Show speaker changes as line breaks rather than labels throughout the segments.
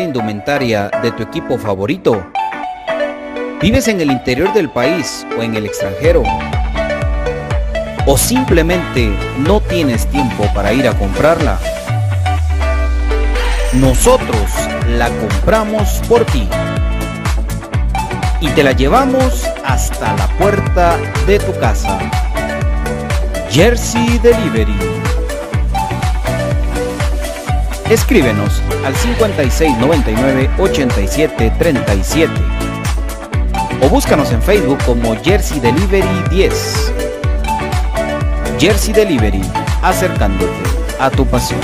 indumentaria de tu equipo favorito? ¿Vives en el interior del país o en el extranjero? ¿O simplemente no tienes tiempo para ir a comprarla? Nosotros la compramos por ti y te la llevamos hasta la puerta de tu casa. Jersey Delivery. Escríbenos al 5699-8737 o búscanos en Facebook como Jersey Delivery 10. Jersey Delivery, acercándote a tu pasión.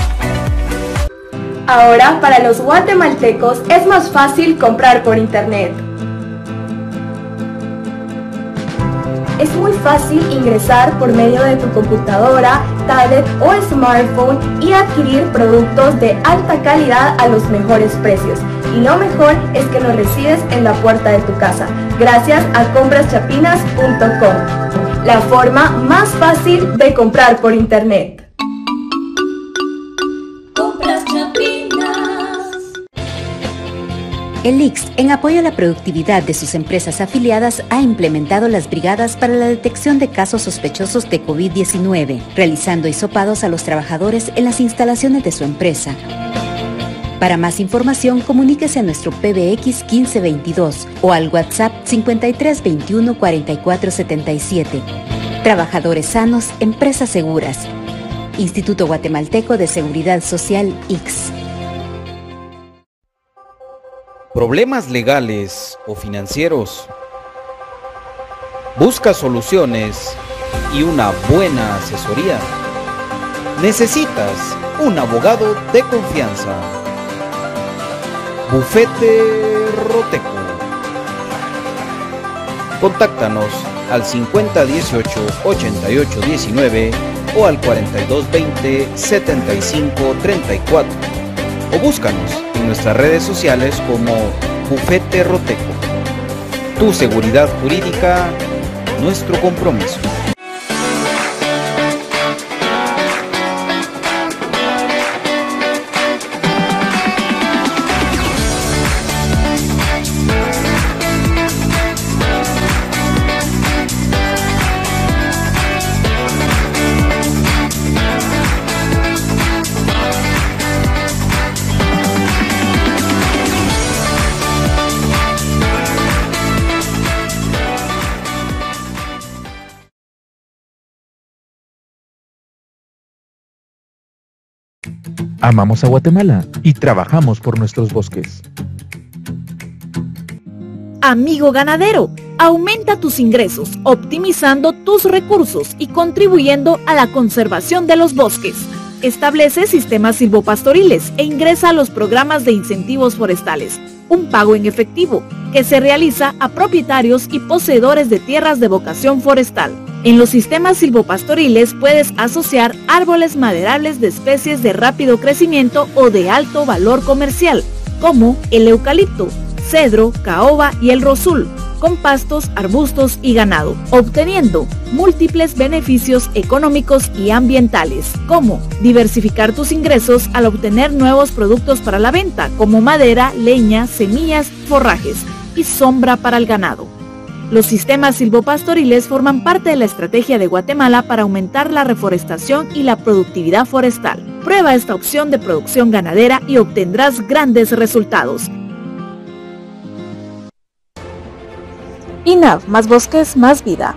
Ahora para los guatemaltecos es más fácil comprar por internet. Es muy fácil ingresar por medio de tu computadora, tablet o smartphone y adquirir productos de alta calidad a los mejores precios. Y lo mejor es que lo recibes en la puerta de tu casa, gracias a compraschapinas.com, la forma más fácil de comprar por internet.
El IX, en apoyo a la productividad de sus empresas afiliadas, ha implementado las brigadas para la detección de casos sospechosos de COVID-19, realizando hisopados a los trabajadores en las instalaciones de su empresa. Para más información, comuníquese a nuestro PBX 1522 o al WhatsApp 5321 4477. Trabajadores sanos, empresas seguras. Instituto Guatemalteco de Seguridad Social X.
problemas legales o financieros. Busca soluciones y una buena asesoría. Necesitas un abogado de confianza. Bufete Roteco. Contáctanos al 5018-8819 o al 4220-7534 o búscanos en nuestras redes sociales como Bufete Roteco. Tu seguridad jurídica, nuestro compromiso.
Amamos a Guatemala y trabajamos por nuestros bosques.
Amigo ganadero, aumenta tus ingresos, optimizando tus recursos y contribuyendo a la conservación de los bosques. Establece sistemas silvopastoriles e ingresa a los programas de incentivos forestales, un pago en efectivo que se realiza a propietarios y poseedores de tierras de vocación forestal. En los sistemas silvopastoriles puedes asociar árboles maderables de especies de rápido crecimiento o de alto valor comercial, como el eucalipto, cedro, caoba y el rosul, con pastos, arbustos y ganado, obteniendo múltiples beneficios económicos y ambientales, como diversificar tus ingresos al obtener nuevos productos para la venta, como madera, leña, semillas, forrajes y sombra para el ganado. Los sistemas silvopastoriles forman parte de la estrategia de Guatemala para aumentar la reforestación y la productividad forestal. Prueba esta opción de producción ganadera y obtendrás grandes resultados. INAV, más bosques, más vida.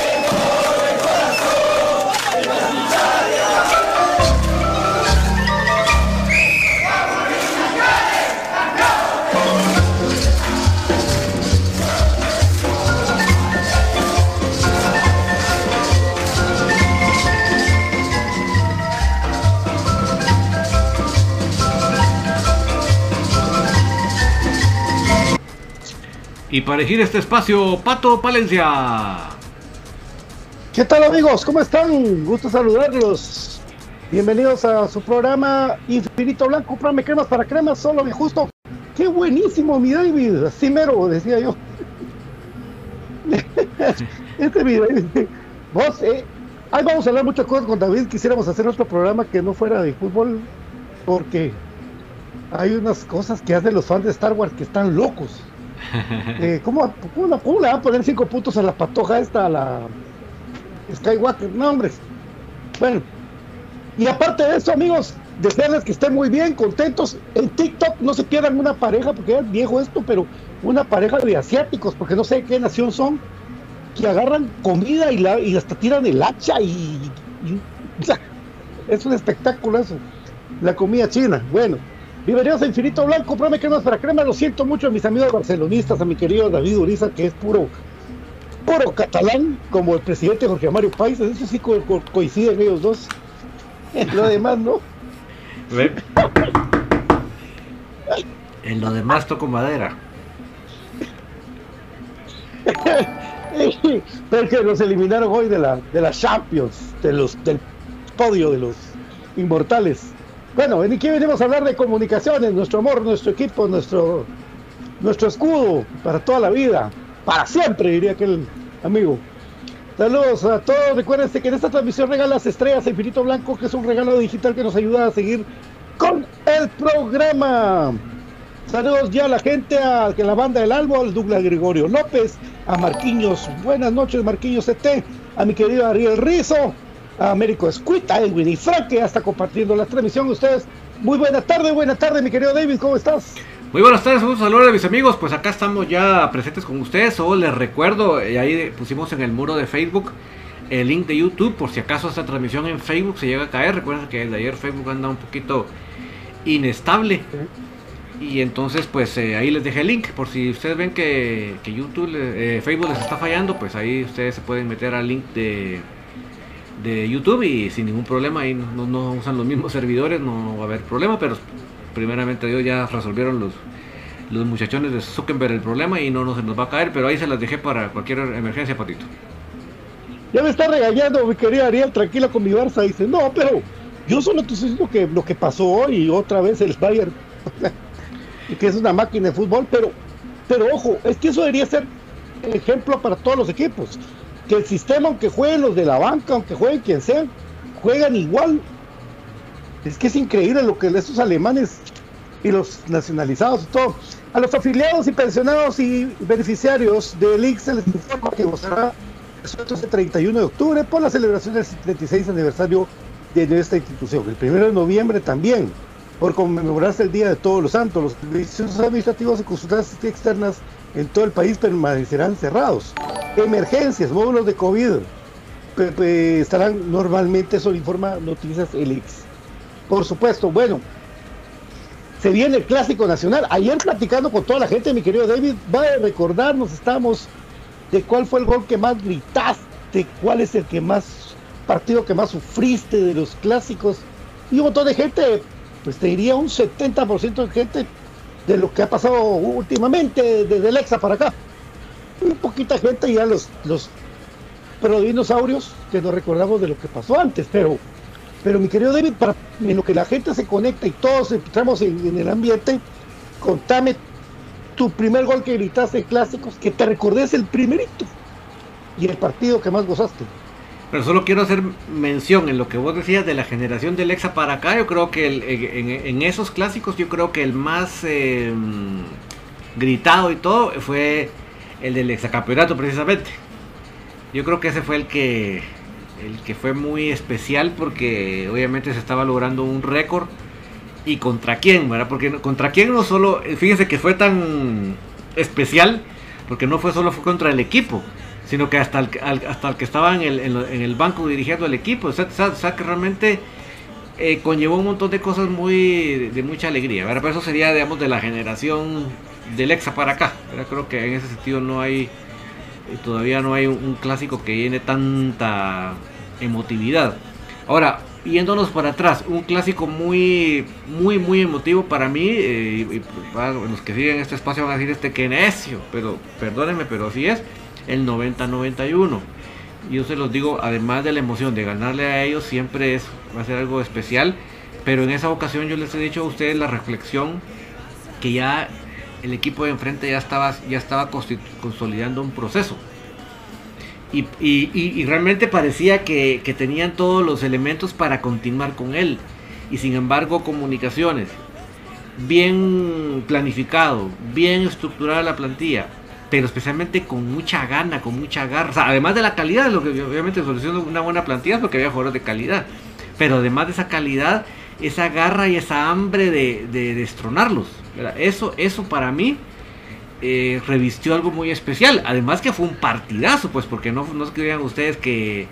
Y para elegir este espacio, Pato Palencia.
¿Qué tal amigos? ¿Cómo están? Gusto saludarlos. Bienvenidos a su programa Infinito Blanco, Prame cremas para cremas, solo y justo. ¡Qué buenísimo, mi David! Así mero, decía yo. este video. Vos, eh, ahí vamos a hablar muchas cosas con David. Quisiéramos hacer otro programa que no fuera de fútbol, porque hay unas cosas que hacen los fans de Star Wars que están locos. Eh, ¿cómo, cómo, le va a poner cinco puntos a la patoja esta, a la Skywalker? No, hombre. Bueno, y aparte de eso, amigos, desearles que estén muy bien, contentos. En TikTok no se pierdan una pareja, porque es viejo esto, pero una pareja de asiáticos, porque no sé qué nación son, que agarran comida y, la, y hasta tiran el hacha y, es un espectáculo eso. La comida china. Bueno, Bienvenidos a Infinito Blanco, que cremas para crema. Lo siento mucho a mis amigos barcelonistas, a mi querido David Uriza, que es puro, puro catalán, como el presidente Jorge Mario Países. Eso sí co co coinciden ellos dos. lo demás, ¿no?
en lo demás toco madera.
Porque nos eliminaron hoy de la, de la Champions, de los, del podio de los inmortales. Bueno, aquí venimos a hablar de comunicaciones, nuestro amor, nuestro equipo, nuestro, nuestro escudo para toda la vida, para siempre, diría aquel amigo. Saludos a todos, recuérdense que en esta transmisión regalas estrellas a Infinito Blanco, que es un regalo digital que nos ayuda a seguir con el programa. Saludos ya a la gente, a la banda del Albo, al Douglas Gregorio López, a Marquiños, buenas noches Marquiños CT, a mi querido Ariel Rizo, Américo Escuita, Edwin y Frank, que ya está compartiendo la transmisión. Ustedes, muy buena tarde, buena tarde, mi querido David, ¿cómo estás?
Muy buenas tardes, un saludo a mis amigos. Pues acá estamos ya presentes con ustedes. Solo les recuerdo, y ahí pusimos en el muro de Facebook el link de YouTube, por si acaso esta transmisión en Facebook se llega a caer. Recuerden que desde ayer Facebook anda un poquito inestable. Y entonces, pues eh, ahí les dejé el link. Por si ustedes ven que, YouTube, eh, Facebook les está fallando, pues ahí ustedes se pueden meter al link de de YouTube y sin ningún problema, ahí no, usan los mismos servidores, no va a haber problema, pero primeramente Dios ya resolvieron los, los muchachones de Zuckerberg el problema y no, se nos va a caer, pero ahí se las dejé para cualquier emergencia, Patito.
Ya me está regañando mi querida Ariel, tranquila con mi Barça, dice, no, pero yo solo te estoy que lo que pasó hoy, otra vez el Bayern, que es una máquina de fútbol, pero, pero ojo, es que eso debería ser ejemplo para todos los equipos que el sistema, aunque jueguen los de la banca, aunque jueguen quien sea, juegan igual. Es que es increíble lo que estos alemanes y los nacionalizados y todo. A los afiliados y pensionados y beneficiarios del IX se les informa que gozará el 31 de octubre por la celebración del 36 aniversario de nuestra institución. El 1 de noviembre también, por conmemorarse el Día de Todos los Santos. Los servicios administrativos y consultas externas en todo el país permanecerán cerrados. Emergencias, módulos de COVID estarán normalmente, eso informa Noticias Elix. Por supuesto, bueno, se viene el Clásico Nacional. Ayer platicando con toda la gente, mi querido David, va a recordarnos, estamos, de cuál fue el gol que más gritaste, cuál es el que más, partido que más sufriste de los clásicos. Y un montón de gente, pues te diría un 70% de gente de lo que ha pasado últimamente desde el EXA para acá. Un poquita gente ya los, los dinosaurios que nos recordamos de lo que pasó antes, pero, pero mi querido David, para en lo que la gente se conecta y todos entramos en, el ambiente, contame tu primer gol que gritaste en clásicos, que te recordes el primerito y el partido que más gozaste.
Pero solo quiero hacer mención en lo que vos decías de la generación del Exa para acá. Yo creo que en, esos clásicos, yo creo que el más em, gritado y todo fue el del exacampeonato precisamente. Yo creo que ese fue el que, el que fue muy especial porque obviamente se estaba logrando un récord. ¿Y contra quién? ¿verdad? Porque contra quién no solo, fíjense que fue tan especial, porque no fue solo fue contra el equipo, sino que hasta el, hasta el que estaba en el, en, el banco dirigiendo el equipo. O sea, que realmente eh, conllevó un montón de cosas muy de mucha alegría. ¿verdad? Pero eso sería, digamos, de la generación del Exa para acá. Creo que en ese sentido no hay, eh, todavía no hay un, clásico que llene tanta emotividad. Ahora, yéndonos para atrás, un clásico muy, muy, muy emotivo para mí. Eh, y los que siguen este espacio van a decir este que necio, pero perdónenme, pero así es. El 90-91. Yo se los digo, además de la emoción de ganarle a ellos, siempre es, va a ser algo especial. Pero en esa ocasión yo les he dicho a ustedes la reflexión que ya el equipo de enfrente ya estaba, ya estaba consolidando un proceso. Y, realmente parecía que, tenían todos los elementos para continuar con él. Y sin embargo, comunicaciones, bien planificado, bien estructurada la plantilla, pero especialmente con mucha gana, con mucha garra. además de la calidad, lo que obviamente solucionó una buena plantilla porque había jugadores de calidad. Pero además de esa calidad, esa garra y esa hambre de, destronarlos. Eso, eso para mí eh, revistió algo muy especial. Además que fue un partidazo, pues, porque no, no crean ustedes que,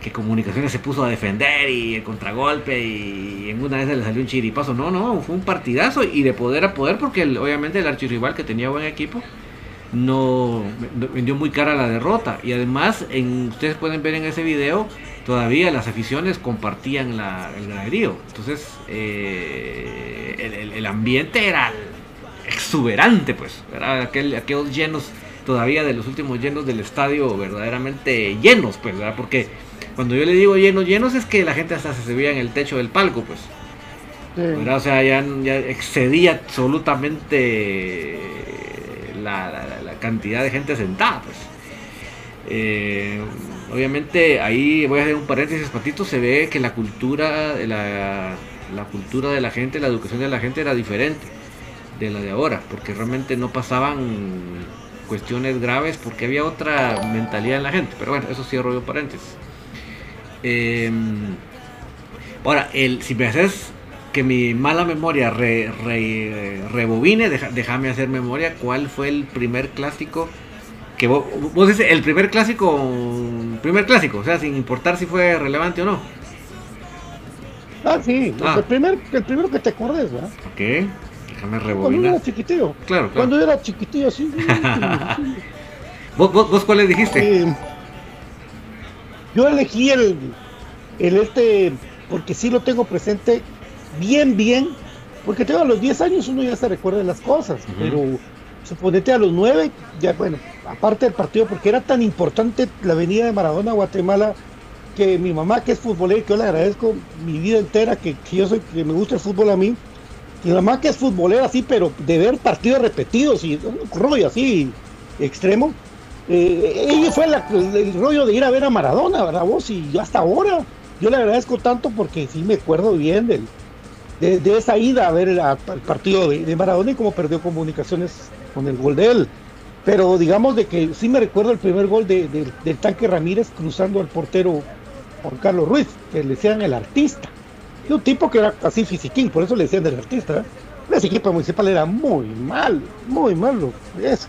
que Comunicaciones se puso a defender y el contragolpe y en una vez le salió un chiripazo. No, no, fue un partidazo y de poder a poder porque obviamente el archirrival que tenía buen equipo no vendió muy cara la derrota. Y además, en, ustedes pueden ver en ese video, todavía las aficiones compartían la, el graderío. Entonces, eh, el, ambiente era exuberante, pues. Era aquel, aquellos llenos todavía de los últimos llenos del estadio, verdaderamente llenos, pues, ¿verdad? Porque cuando yo le digo llenos, llenos es que la gente hasta se subía en el techo del palco, pues. O sea, ya, ya excedía absolutamente la, cantidad de gente sentada. Pues. Eh, obviamente ahí voy a hacer un paréntesis, Patito, se ve que la cultura, la, la cultura de la gente, la educación de la gente era diferente de la de ahora, porque realmente no pasaban cuestiones graves porque había otra mentalidad en la gente. Pero bueno, eso cierro yo paréntesis. Em, ahora, el, si me haces que mi mala memoria re, rebobine, déjame hacer memoria, ¿cuál fue el primer clásico? Que vos, dices, el primer clásico, primer clásico, o sea, sin importar si fue relevante o no.
Ah, sí, ah. El, primer, el primero que te acordes, ¿verdad?
Ok, déjame rebobinar.
Cuando yo era chiquitillo.
Claro,
Cuando yo era chiquitillo, sí.
¿Vos, vos, vos cuáles dijiste?
Eh, yo elegí el, el este, porque sí lo tengo presente, bien, bien, porque tengo a los 10 años uno ya se recuerda de las cosas, pero suponete a los 9, ya bueno, aparte del partido, porque era tan importante la venida de Maradona a Guatemala, que mi mamá, que es futbolera, que yo le agradezco mi vida entera, que, yo soy, que me gusta el fútbol a mí, mi mamá que es futbolera así, pero de ver partidos repetidos y un rollo así extremo, eh, ella fue el, rollo de ir a ver a Maradona, ¿verdad vos? Y hasta ahora, yo le agradezco tanto porque sí me acuerdo bien del, de, esa ida a ver el, partido de, Maradona y cómo perdió comunicaciones con el gol de él. Pero digamos de que sí me recuerdo el primer gol de, del tanque Ramírez cruzando al portero Juan Carlos Ruiz, que le decían el artista. Y un tipo que era así fisiquín, por eso le decían el artista. ¿eh? Ese equipo municipal era muy malo, muy malo. Eso.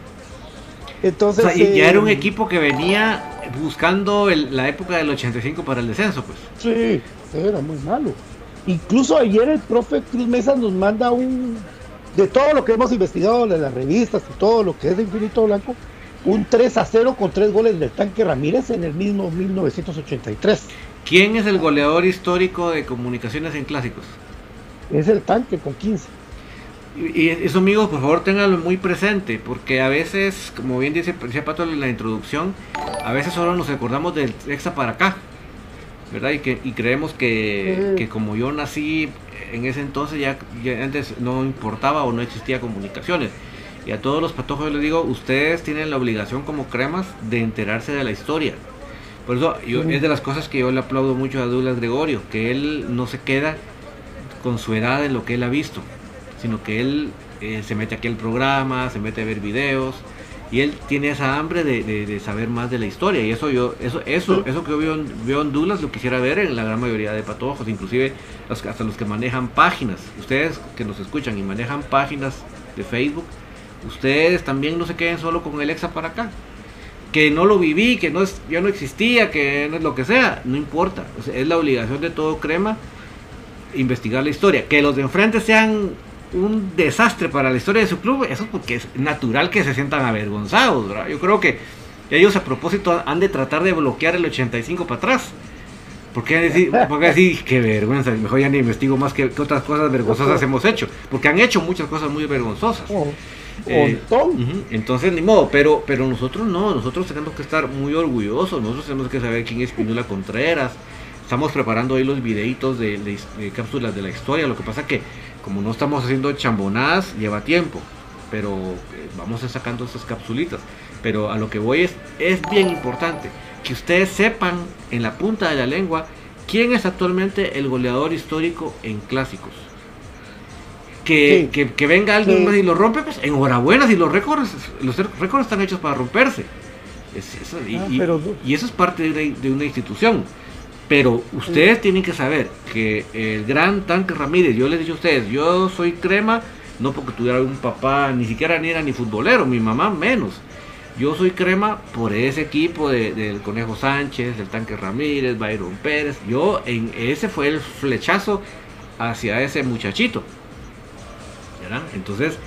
Entonces,
ya era un eh, equipo que venía buscando la época del 85 para el descenso, pues.
Sí, era muy malo. Incluso ayer el profe Cruz Mesa nos manda un, de todo lo que hemos investigado de las revistas y todo lo que es de Infinito Blanco, un 3 a 0 con tres goles del tanque Ramírez en el mismo 1983.
¿Quién es el goleador histórico de comunicaciones en clásicos?
Es el tanque con 15.
Y, eso amigos, por favor tenganlo muy presente, porque a veces, como bien dice, decía Pato en la introducción, a veces solo nos acordamos del exa para acá, ¿verdad? Y, que, y creemos que, como yo nací en ese entonces ya, antes no importaba o no existía comunicaciones. Y a todos los patojos les digo, ustedes tienen la obligación como cremas de enterarse de la historia. Por eso yo, es de las cosas que yo le aplaudo mucho a Douglas Gregorio, que él no se queda con su edad en lo que él ha visto, sino que él eh, se mete aquí al programa, se mete a ver videos y él tiene esa hambre de, de- de saber más de la historia. Y eso yo eso eso eso que yo veo, en- Douglas lo quisiera ver en la gran mayoría de patojos inclusive los hasta los que manejan páginas. Ustedes que nos escuchan y manejan páginas de Facebook ustedes también no se queden solo con el exa para acá. Que no lo viví que no es ya no existía que no es lo que sea no importa. O sea, es la obligación de todo crema investigar la historia. Que los de enfrente sean un desastre para la historia de su club, eso es porque es natural que se sientan avergonzados, ¿verdad? Yo creo que ellos a propósito han de tratar de bloquear el 85 para atrás. Porque decir, porque decir, qué vergüenza, mejor ya ni investigo más que, que otras cosas vergonzosas hemos hecho. Porque han hecho muchas cosas muy vergonzosas.
Oh,
Eh, Entonces, ni modo, pero, pero nosotros no, nosotros tenemos que estar muy orgullosos, nosotros tenemos que saber quién es Pinula Contreras. Estamos preparando ahí los videitos de, de de cápsulas de la historia. Lo que pasa que, como no estamos haciendo chambonadas, lleva tiempo. Pero eh, vamos a ir sacando estas capsulitas. Pero a lo que voy es, es bien importante que ustedes sepan en la punta de la lengua quién es actualmente el goleador histórico en clásicos que,
Sí.
que, que venga alguien
Sí.
más y lo rompe, pues enhorabuena, si los récords, los récords están hechos para romperse. Es- eso- y,
Ah,
y- eso es parte de una, de una institución. Pero ustedes tienen que saber que el gran tanque Ramírez, yo les he dicho a ustedes, yo soy crema, no porque tuviera un papá, ni siquiera ni era ni futbolero, mi mamá menos. Yo soy crema por ese equipo de- del Conejo Sánchez, del Tanque Ramírez, Byron Pérez. Yo, en ese fue el flechazo hacia ese muchachito. Entonces,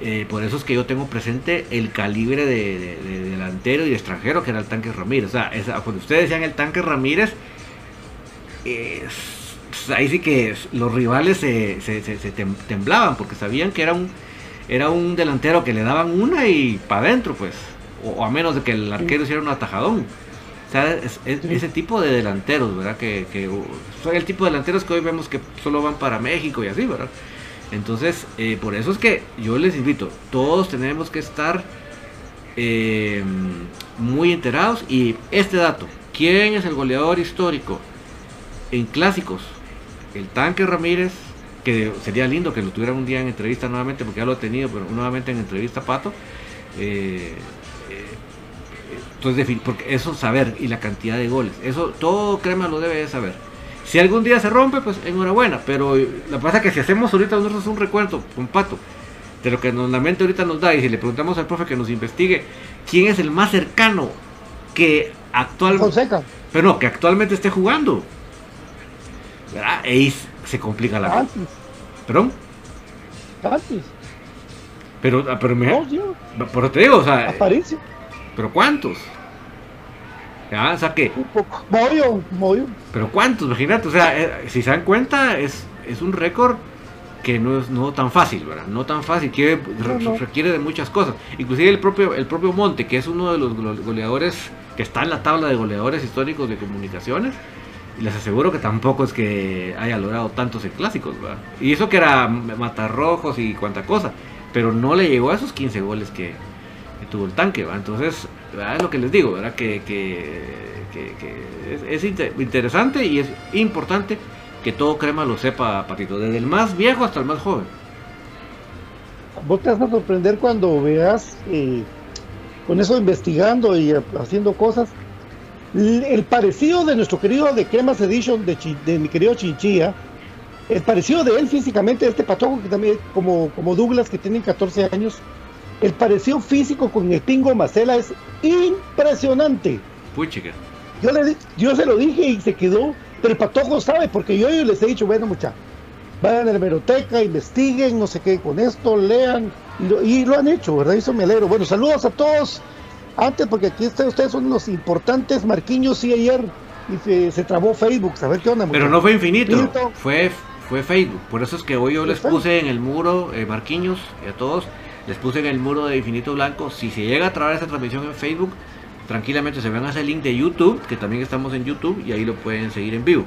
eh, por eso es que yo tengo presente el calibre de delantero y de extranjero que era el tanque Ramírez. O sea, esa- cuando ustedes decían el tanque Ramírez, es- pues, ahí sí que los rivales se, se- se- se tem- temblaban porque sabían que era un, era un delantero que le daban una y para adentro, pues. O, o a menos de que el arquero hiciera un atajadón. O sea, es- es- ese tipo de delanteros, ¿verdad? Que, que son el tipo de delanteros que hoy vemos que solo van para México y así, ¿verdad? Entonces, eh, por eso es que yo les invito, todos tenemos que estar eh, muy enterados. Y este dato, ¿quién es el goleador histórico en clásicos? El tanque Ramírez, que sería lindo que lo tuviera un día en entrevista nuevamente, porque ya lo he tenido, pero nuevamente en entrevista Pato. Eh, eh, entonces, porque eso saber y la cantidad de goles, eso todo crema lo debe de saber. Si algún día se rompe, pues enhorabuena. Pero eh, lo que pasa es que si hacemos ahorita nosotros un recuento, un pato, de lo que nos, la mente ahorita nos da, y si le preguntamos al profe que nos investigue, quién es el más cercano que actualmente, pero no, que actualmente esté jugando, ¿verdad? Ahí se complica la cosa.
Antes,
Perdón,
antes.
pero, ah, pero me,
No,
pero te digo, o sea,
Aparicio.
pero ¿cuántos? ¿Ya? O sea que,
Un poco. Moyo, Moyo.
pero ¿cuántos? Imagínate, o sea, eh, si se dan cuenta, es, es un récord que no es no tan fácil, ¿verdad? No tan fácil, que re-
No, no.
requiere de muchas cosas. Inclusive el propio, el propio Monte, que es uno de los go- goleadores que está en la tabla de goleadores históricos de comunicaciones, y les aseguro que tampoco es que haya logrado tantos en clásicos, ¿verdad? Y eso que era matarrojos y cuanta cosa, pero no le llegó a esos 15 goles que, tuvo el tanque, ¿verdad? Entonces, es lo que les digo, ¿verdad? Que, que, es, es inte- interesante y es importante que todo crema lo sepa, Patito, desde el más viejo hasta el más joven.
Vos te vas a sorprender cuando veas, eh, con eso investigando y haciendo cosas, el parecido de nuestro querido de Cremas Edition, de, Chi- de mi querido Chinchilla, el parecido de él físicamente, este patojo que también, como, como Douglas, que tiene 14 años, el parecido físico con el Pingo Macela es impresionante.
Puchica.
Yo, le, di- yo se lo dije y se quedó, pero el patojo sabe, porque yo, yo les he dicho, bueno, mucha, vayan a la hemeroteca, investiguen, no sé qué, con esto, lean, y lo, y lo han hecho, ¿verdad? Eso me alegro. Bueno, saludos a todos. Antes, porque aquí está- ustedes son los importantes, Marquiños, sí, ayer y se, se trabó Facebook, a ver qué onda.
Pero no fue infinito, fue, fue Facebook. Por eso es que hoy yo les puse en el muro, eh, Marquiños, y a todos, les puse en el muro de Infinito Blanco. Si se llega a trabar esta transmisión en Facebook, tranquilamente se van a hacer el link de YouTube, que también estamos en YouTube, y ahí lo pueden seguir en vivo.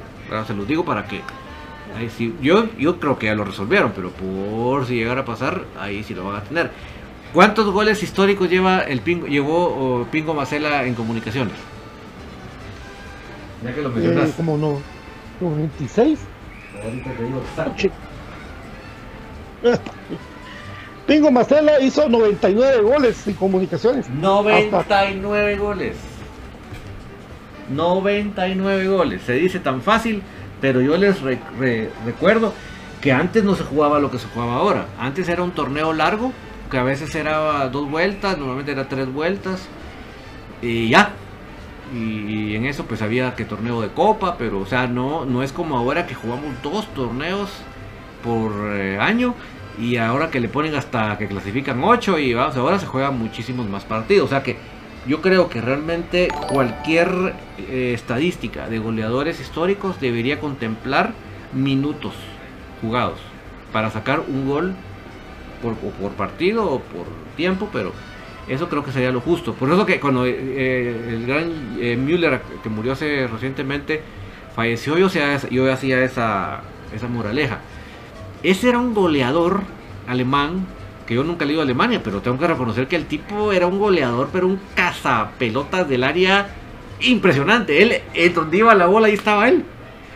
Se los digo para que. Ahí sí, yo, yo creo que ya lo resolvieron, pero por si llegara a pasar, ahí sí lo van a tener. ¿Cuántos goles históricos lleva el Pingo, llevó Pingo Macela en comunicaciones? Ya que lo
Eh, como no, como 26.
Ahorita te digo exacto.
Pingo Marcela hizo 99 goles en comunicaciones.
99 goles. 99 goles. Se dice tan fácil, pero yo les recuerdo que antes no se jugaba lo que se jugaba ahora. Antes era un torneo largo, que a veces era dos vueltas, normalmente era tres vueltas. Y ya. Y, en eso pues había que torneo de copa, pero o sea, no, no es como ahora que jugamos dos torneos por eh, año y ahora que le ponen hasta que clasifican 8 y vamos, ahora se juegan muchísimos más partidos. O sea que yo creo que realmente cualquier eh, estadística de goleadores históricos debería contemplar minutos jugados para sacar un gol por, partido o por tiempo, pero eso creo que sería lo justo. Por eso que cuando eh, eh, el gran Müller, que murió hace recientemente, falleció, yo, yo hacía esa, esa moraleja. Ese era un goleador alemán que yo nunca he ido a Alemania, pero tengo que reconocer que el tipo era un goleador, pero un cazapelotas del área impresionante. Él, en donde iba la bola, ahí estaba él.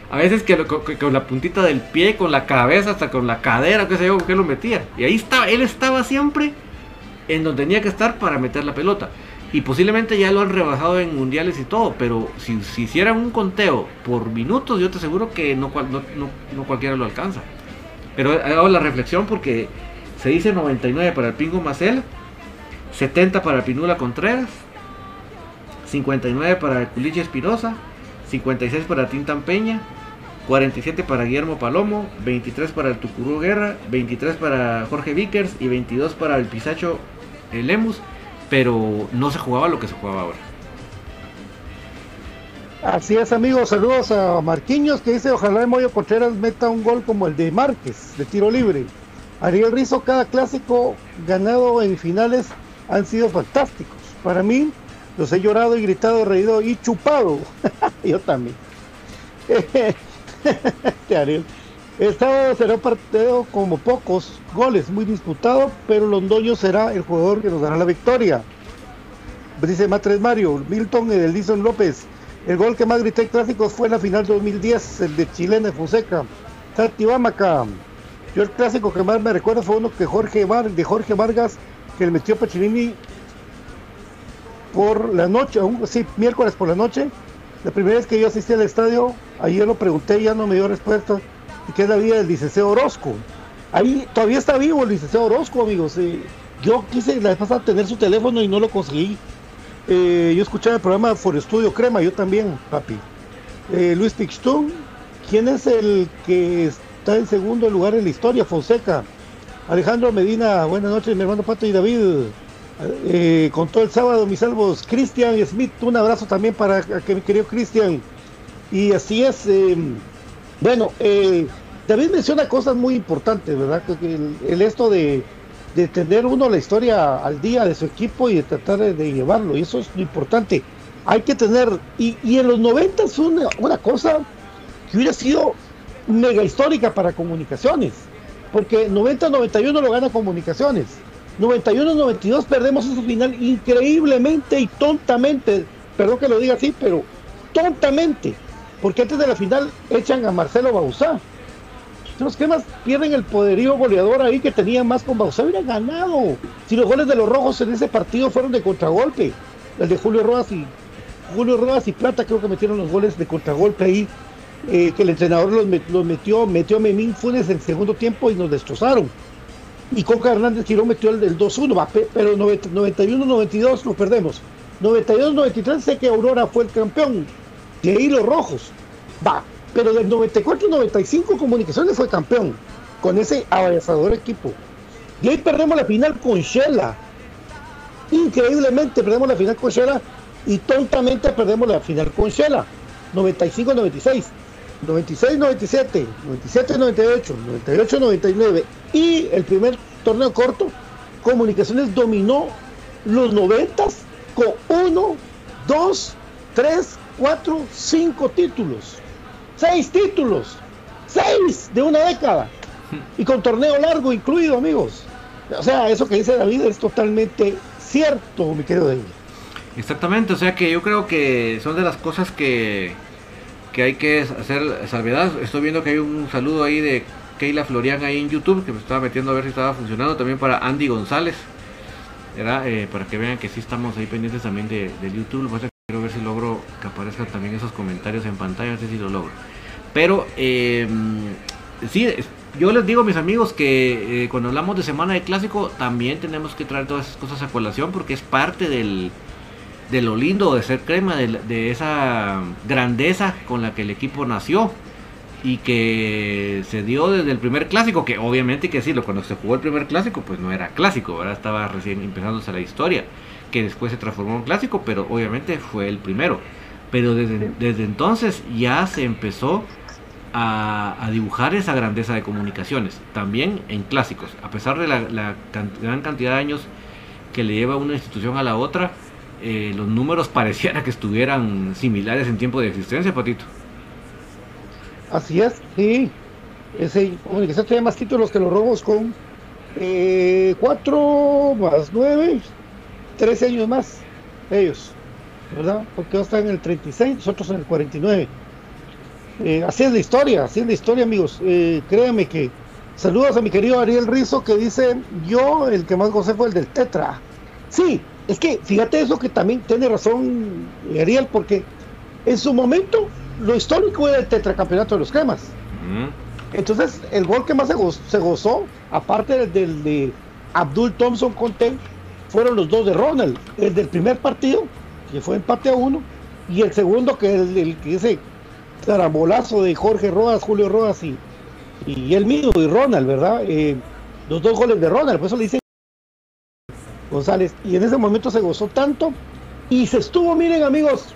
A veces que, con la puntita del pie, con la cabeza, hasta con la cadera, qué sé yo, que lo metía. Y ahí estaba, él estaba siempre en donde tenía que estar para meter la pelota. Y posiblemente ya lo han rebasado en mundiales y todo, pero si, hicieran un conteo por minutos, yo te aseguro que no, no, no cualquiera lo alcanza. Pero hago la reflexión porque se dice 99 para el Pingo Macel, 70 para el Pinula Contreras, 59 para el Culiche Espinosa, 56 para Tintan Peña, 47 para Guillermo Palomo, 23 para el Tucurú Guerra, 23 para Jorge Vickers y 22 para el Pisacho Lemus, pero no se jugaba lo que se jugaba ahora.
Así es, amigos. Saludos a Marquiños que dice: Ojalá el Moyo Contreras meta un gol como el de Márquez, de tiro libre. Ariel Rizo, cada clásico ganado en finales han sido fantásticos. Para mí, los he llorado y gritado, reído y chupado. Yo también. El sábado será un partido como pocos goles, muy disputado, pero Londoño será el jugador que nos dará la victoria. Dice Matres Mario, Milton Edelison López. El gol que más grité en clásicos fue en la final 2010, el de Chilena Fonseca. Bamaca. Yo el clásico que más me recuerdo fue uno que Jorge de Jorge Vargas, que le metió Pachinini por la noche, sí, miércoles por la noche. La primera vez que yo asistí al estadio, ayer lo pregunté, ya no me dio respuesta, y que es la vida del licenciado Orozco. Ahí todavía está vivo el licenciado Orozco, amigos. yo quise la vez pasada tener su teléfono y no lo conseguí. Eh, yo escuchaba el programa For Estudio Crema, yo también, papi. Eh, Luis Pixtún, ¿quién es el que está en segundo lugar en la historia? Fonseca. Alejandro Medina, buenas noches, mi hermano Pato y David. Eh, con todo el sábado, mis salvos. Cristian Smith, un abrazo también para que mi querido Cristian. Y así es. bueno, David menciona cosas muy importantes, ¿verdad? el esto de de tener uno la historia al día de su equipo y de tratar de, llevarlo. Y eso es lo importante. Hay que tener, y, en los 90 es una cosa que hubiera sido mega histórica para comunicaciones. Porque 90-91 lo gana comunicaciones. 91-92 perdemos ese final increíblemente y tontamente. Perdón que lo diga así, pero tontamente. Porque antes de la final echan a Marcelo Bausá los más pierden el poderío goleador ahí que tenía más con Bausá, hubiera ganado. Si los goles de los rojos en ese partido fueron de contragolpe, el de Julio Rodas y Julio Rodas y Plata creo que metieron los goles de contragolpe ahí, eh, que el entrenador los, metió, metió a Memín Funes en segundo tiempo y nos destrozaron. Y Coca Hernández Girón metió el del 2-1, pero 91-92 lo perdemos. 92-93 sé que Aurora fue el campeón. De ahí los rojos. Va, pero del 94-95 Comunicaciones fue campeón con ese avanzador equipo. Y ahí perdemos la final con Shela. Increíblemente perdemos la final con Shela y tontamente perdemos la final con Shela. 95-96, 96-97, 97-98, 98-99 y el primer torneo corto, Comunicaciones dominó los 90 con 1, 2, 3, 4, 5 títulos. Seis títulos. Seis de una década. Y con torneo largo incluido, amigos. O sea, eso que dice David es totalmente cierto, mi querido David.
Exactamente, o sea que yo creo que son de las cosas que, que hay que hacer salvedad. Estoy viendo que hay un saludo ahí de Keila Florian ahí en YouTube, que me estaba metiendo a ver si estaba funcionando. También para Andy González. Eh, para que vean que sí estamos ahí pendientes también de, YouTube. Pues, quiero ver si logro que aparezcan también esos comentarios en pantalla, no sé si lo logro. Pero eh, sí, yo les digo, mis amigos, que eh, cuando hablamos de semana de clásico, también tenemos que traer todas esas cosas a colación porque es parte del, de lo lindo de ser crema, de, esa grandeza con la que el equipo nació y que se dio desde el primer clásico, que obviamente hay que decirlo, cuando se jugó el primer clásico, pues no era clásico, ahora estaba recién empezándose la historia, que después se transformó en clásico, pero obviamente fue el primero. Pero desde, desde entonces ya se empezó a, dibujar esa grandeza de comunicaciones, también en clásicos, a pesar de la, gran cantidad de años que le lleva una institución a la otra, eh, los números parecieran que estuvieran similares en tiempo de existencia, Patito.
Así es, sí. Ese comunicación tiene más títulos que los robos con eh, 4 más 9, 13 años más, ellos, ¿verdad? Porque están en el 36, nosotros en el 49. Eh, así es la historia, así es la historia, amigos. Eh, créanme que. Saludos a mi querido Ariel Rizo que dice: Yo, el que más gocé fue el del Tetra. Sí, es que fíjate eso que también tiene razón Ariel, porque en su momento lo histórico era el tetracampeonato de los cremas. Entonces, el gol que más se, gozó, aparte del, de Abdul Thompson Conte, fueron los dos de Ronald. El del primer partido, que fue empate a uno, y el segundo, que es el que dice carambolazo de Jorge Rodas, Julio Rodas y, y él mismo y Ronald, ¿verdad? Eh, los dos goles de Ronald, por eso le dice González. Y en ese momento se gozó tanto y se estuvo, miren amigos,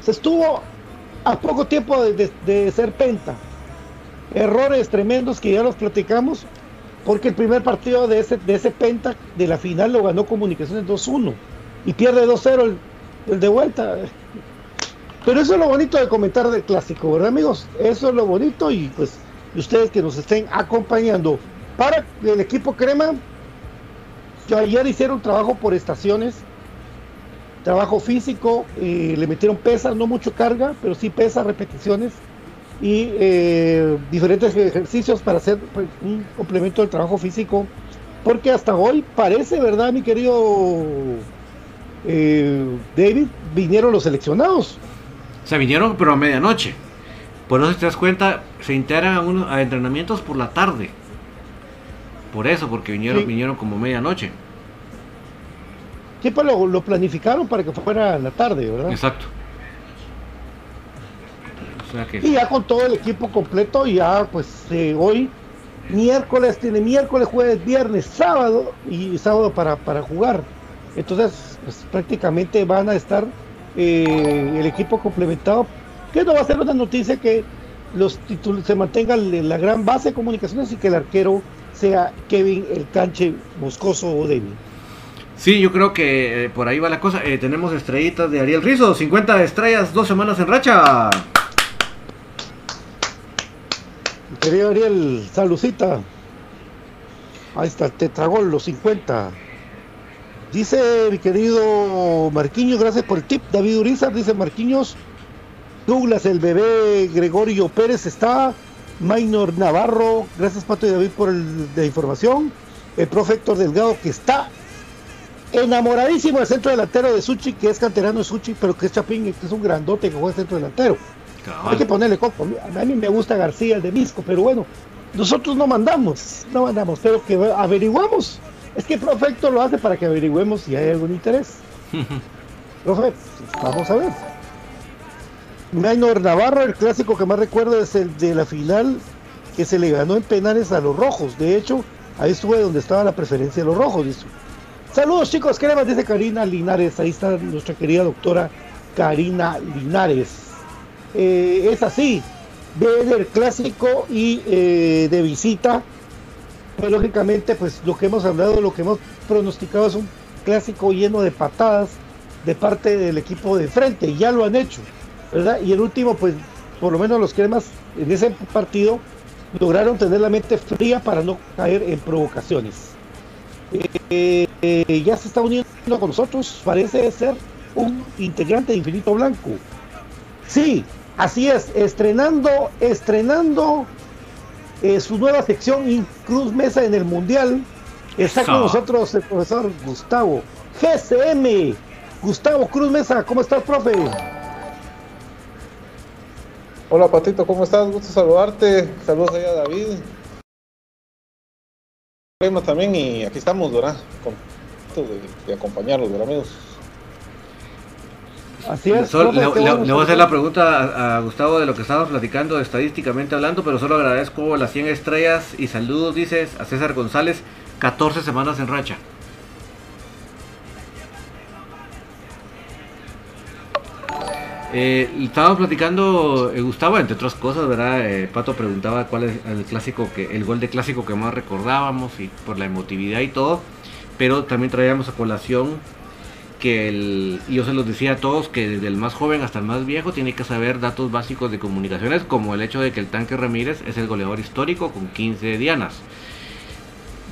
se estuvo a poco tiempo de, ser penta. Errores tremendos que ya los platicamos, porque el primer partido de ese, de ese penta de la final lo ganó Comunicaciones 2-1 y pierde 2-0 el de vuelta. Pero eso es lo bonito de comentar del clásico, ¿verdad amigos? Eso es lo bonito y pues ustedes que nos estén acompañando. Para el equipo Crema, que ayer hicieron trabajo por estaciones, trabajo físico, le metieron pesas, no mucho carga, pero sí pesas, repeticiones y eh, diferentes ejercicios para hacer pues, un complemento del trabajo físico. Porque hasta hoy parece, ¿verdad, mi querido eh, David? Vinieron los seleccionados.
Se vinieron, pero a medianoche. Por eso, te das cuenta, se integran a entrenamientos por la tarde. Por eso, porque vinieron, vinieron como medianoche.
Sí, pues lo, planificaron para que fuera la tarde, ¿verdad?
Exacto.
Y ya con todo el equipo completo, ya pues eh, hoy, miércoles, tiene miércoles, jueves, viernes, sábado y sábado para, para jugar. Entonces, pues prácticamente van a estar eh, el equipo complementado, que no va a ser una noticia que los títulos se mantenga la gran base de comunicaciones y que el arquero sea Kevin el canche moscoso o débil.
Sí, yo creo que eh, por ahí va la cosa. Eh, tenemos estrellitas de Ariel Rizo, 50 estrellas, dos semanas en racha.
Querido Ariel, salucita. Ahí está, te tragó los 50. Dice mi querido Marquiños, gracias por el tip. David Urizar dice Marquiños. Douglas, el bebé Gregorio Pérez está. Maynor Navarro, gracias Pato y David por el, la información. El profe Héctor Delgado que está enamoradísimo del centro delantero de Suchi, que es canterano de Suchi, pero que es Chapín, que es un grandote que juega centro delantero. Hay que ponerle coco. A mí me gusta García, el de Misco, pero bueno, nosotros no mandamos, no mandamos, pero que averiguamos es que Profecto lo hace para que averigüemos si hay algún interés. Profe, vamos a ver. Maynor Navarro, el clásico que más recuerdo es el de la final que se le ganó en penales a los rojos. De hecho, ahí estuve donde estaba la preferencia de los rojos. Dice. Saludos chicos, ¿qué más dice Karina Linares? Ahí está nuestra querida doctora Karina Linares. Eh, es así, ve el clásico y eh, de visita pues lógicamente, pues lo que hemos hablado, lo que hemos pronosticado es un clásico lleno de patadas de parte del equipo de frente, ya lo han hecho, ¿verdad? Y el último, pues, por lo menos los cremas en ese partido lograron tener la mente fría para no caer en provocaciones. Eh, eh, ya se está uniendo con nosotros, parece ser un integrante de Infinito Blanco. Sí, así es, estrenando, estrenando eh, su nueva sección Cruz Mesa en el Mundial. Está con nosotros el profesor Gustavo GCM. Gustavo Cruz Mesa, ¿cómo estás, profe?
Hola Patito, ¿cómo estás? Gusto saludarte. Saludos allá a David. También y aquí estamos, ¿verdad? Con de, de acompañarlos, ¿verdad, amigos?
Así es.
Sol- le, le- voy a hacer la pregunta a, a Gustavo de lo que estábamos platicando estadísticamente hablando, pero solo agradezco las 100 estrellas y saludos, dices, a César González, 14 semanas en racha. Eh, estábamos platicando, eh, Gustavo, entre otras cosas, ¿verdad? Eh, Pato preguntaba cuál es el clásico que, el gol de clásico que más recordábamos y por la emotividad y todo, pero también traíamos a colación que el, yo se los decía a todos que desde el más joven hasta el más viejo tiene que saber datos básicos de comunicaciones, como el hecho de que el tanque Ramírez es el goleador histórico con 15 dianas.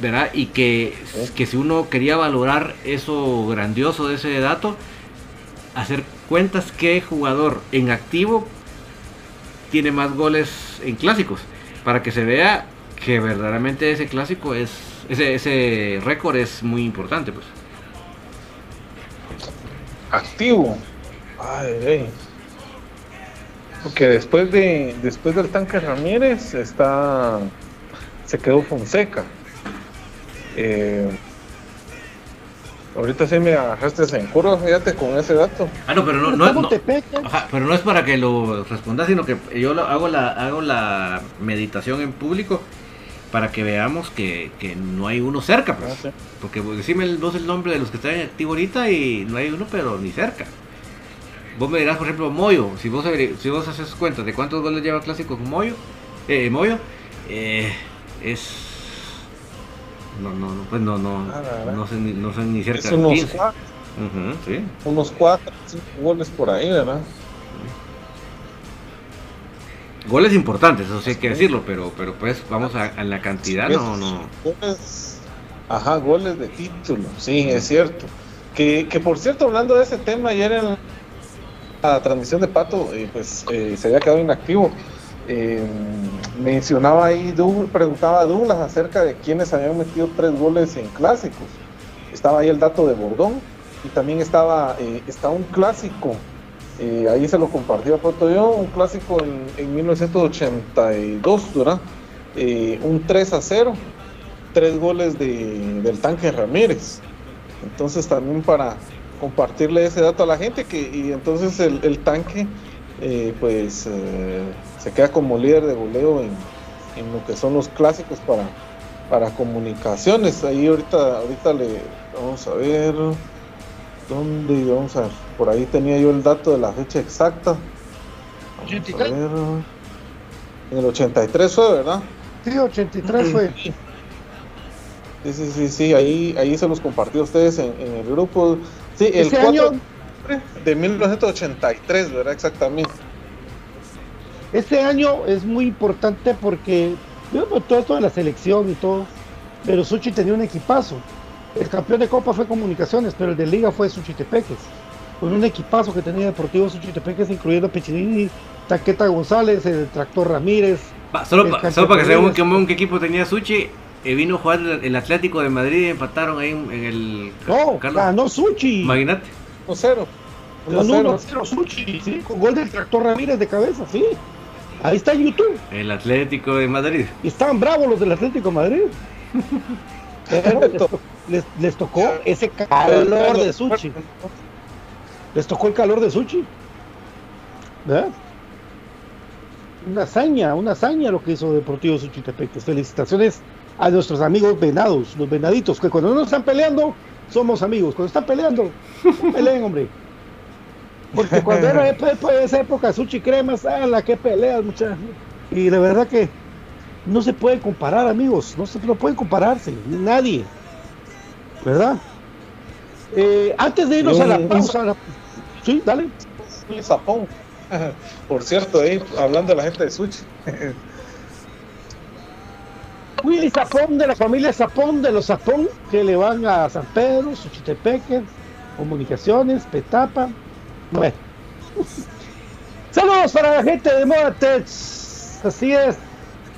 ¿Verdad? Y que, que si uno quería valorar eso grandioso de ese dato, hacer cuentas qué jugador en activo tiene más goles en clásicos, para que se vea que verdaderamente ese clásico es, ese, ese récord es muy importante, pues.
Activo. Porque después de después del tanque Ramírez está se quedó Fonseca. Eh, ahorita sí me agarraste en curva, fíjate con ese dato.
Ah, no, pero no, no, no-
Tepeque.
ajá, pero no es para que lo respondas, sino que yo lo, hago, la, hago la meditación en público para que veamos que, que no hay uno cerca, pues.
Ah, sí.
Porque pues, decime el, vos el nombre de los que están en activo ahorita y no hay uno, pero ni cerca. Vos me dirás, por ejemplo, Moyo. Si vos, si vos haces cuenta de cuántos goles lleva clásico con Moyo, eh, Moyo, eh, es. No, no, no, pues no, no,
Ah,
no sé, ni- no sé ni cerca
Es unos
15.
cuatro,
sí.
unos cuatro, cinco goles por ahí, ¿verdad?
Goles importantes, eso sí hay que decirlo, pero, pero pues vamos a, a la cantidad, no, no.
Goles, ajá, goles de título, sí, es cierto. Que, que por cierto, hablando de ese tema, ayer en la transmisión de Pato, eh, pues eh, se había quedado inactivo. Eh, mencionaba ahí, preguntaba a Douglas acerca de quienes habían metido tres goles en clásicos. Estaba ahí el dato de Bordón y también estaba, eh, está un clásico eh, ahí se lo compartí a Pato yo, un clásico en, en 1982, ¿verdad? Un 3 a 0, tres goles de, del tanque Ramírez. Entonces también para compartirle ese dato a la gente que y entonces el, tanque pues se queda como líder de goleo en, en lo que son los clásicos para, para comunicaciones. Ahí ahorita, ahorita le vamos a ver. ¿Dónde? Vamos a ver. Por ahí tenía yo el dato de la fecha exacta. Vamos a
83.
ver. En el 83 fue, ¿verdad?
Sí, 83 fue.
Sí, sí, sí, sí. Ahí, ahí se los compartí a ustedes en, en el grupo. Sí, el
Ese
4
año,
de 1983, ¿verdad? Exactamente.
Este año es muy importante porque yo no, todo esto de la selección y todo, pero Suchi tenía un equipazo. El campeón de Copa fue Comunicaciones, pero el de Liga fue Suchitepeques. Con un equipazo que tenía Deportivo Suchitepeques, incluyendo Pichinini, Taqueta González, el Tractor Ramírez.
Va, solo, pa- solo para que se vean un, qué equipo tenía Suchi, eh, vino a jugar el, Atlético de Madrid y empataron ahí en, en el...
No,
Carlos.
ganó Suchi.
Imagínate.
1-0.
Ganó
1-0.
1-0 Suchi, sí, con gol del Tractor Ramírez de cabeza, sí. Ahí está en YouTube.
El Atlético de Madrid.
Y estaban bravos los del Atlético de Madrid. Pero les, to- les- les tocó ese calor de Suchi. Les tocó el calor de Suchi. ¿Verdad? Una hazaña, una hazaña lo que hizo Deportivo Suchitepeques. Felicitaciones a nuestros amigos venados, los venaditos, que cuando no están peleando, somos amigos. Cuando están peleando, no peleen, hombre. Porque cuando era ep- ep- esa época, Suchi Cremas, ah, la que peleas, muchachos. Y la verdad que no se puede comparar, amigos. No se no pueden compararse, nadie. ¿Verdad? Eh, antes de irnos a la pausa, la- sí, dale.
Willy Zapón. Por cierto, ahí hablando de la gente de Switch.
Willy Zapón de la familia Zapón de los Zapón que le van a San Pedro, Suchitepeque, Comunicaciones, Petapa. Bueno. Saludos para la gente de Modatex. Así es.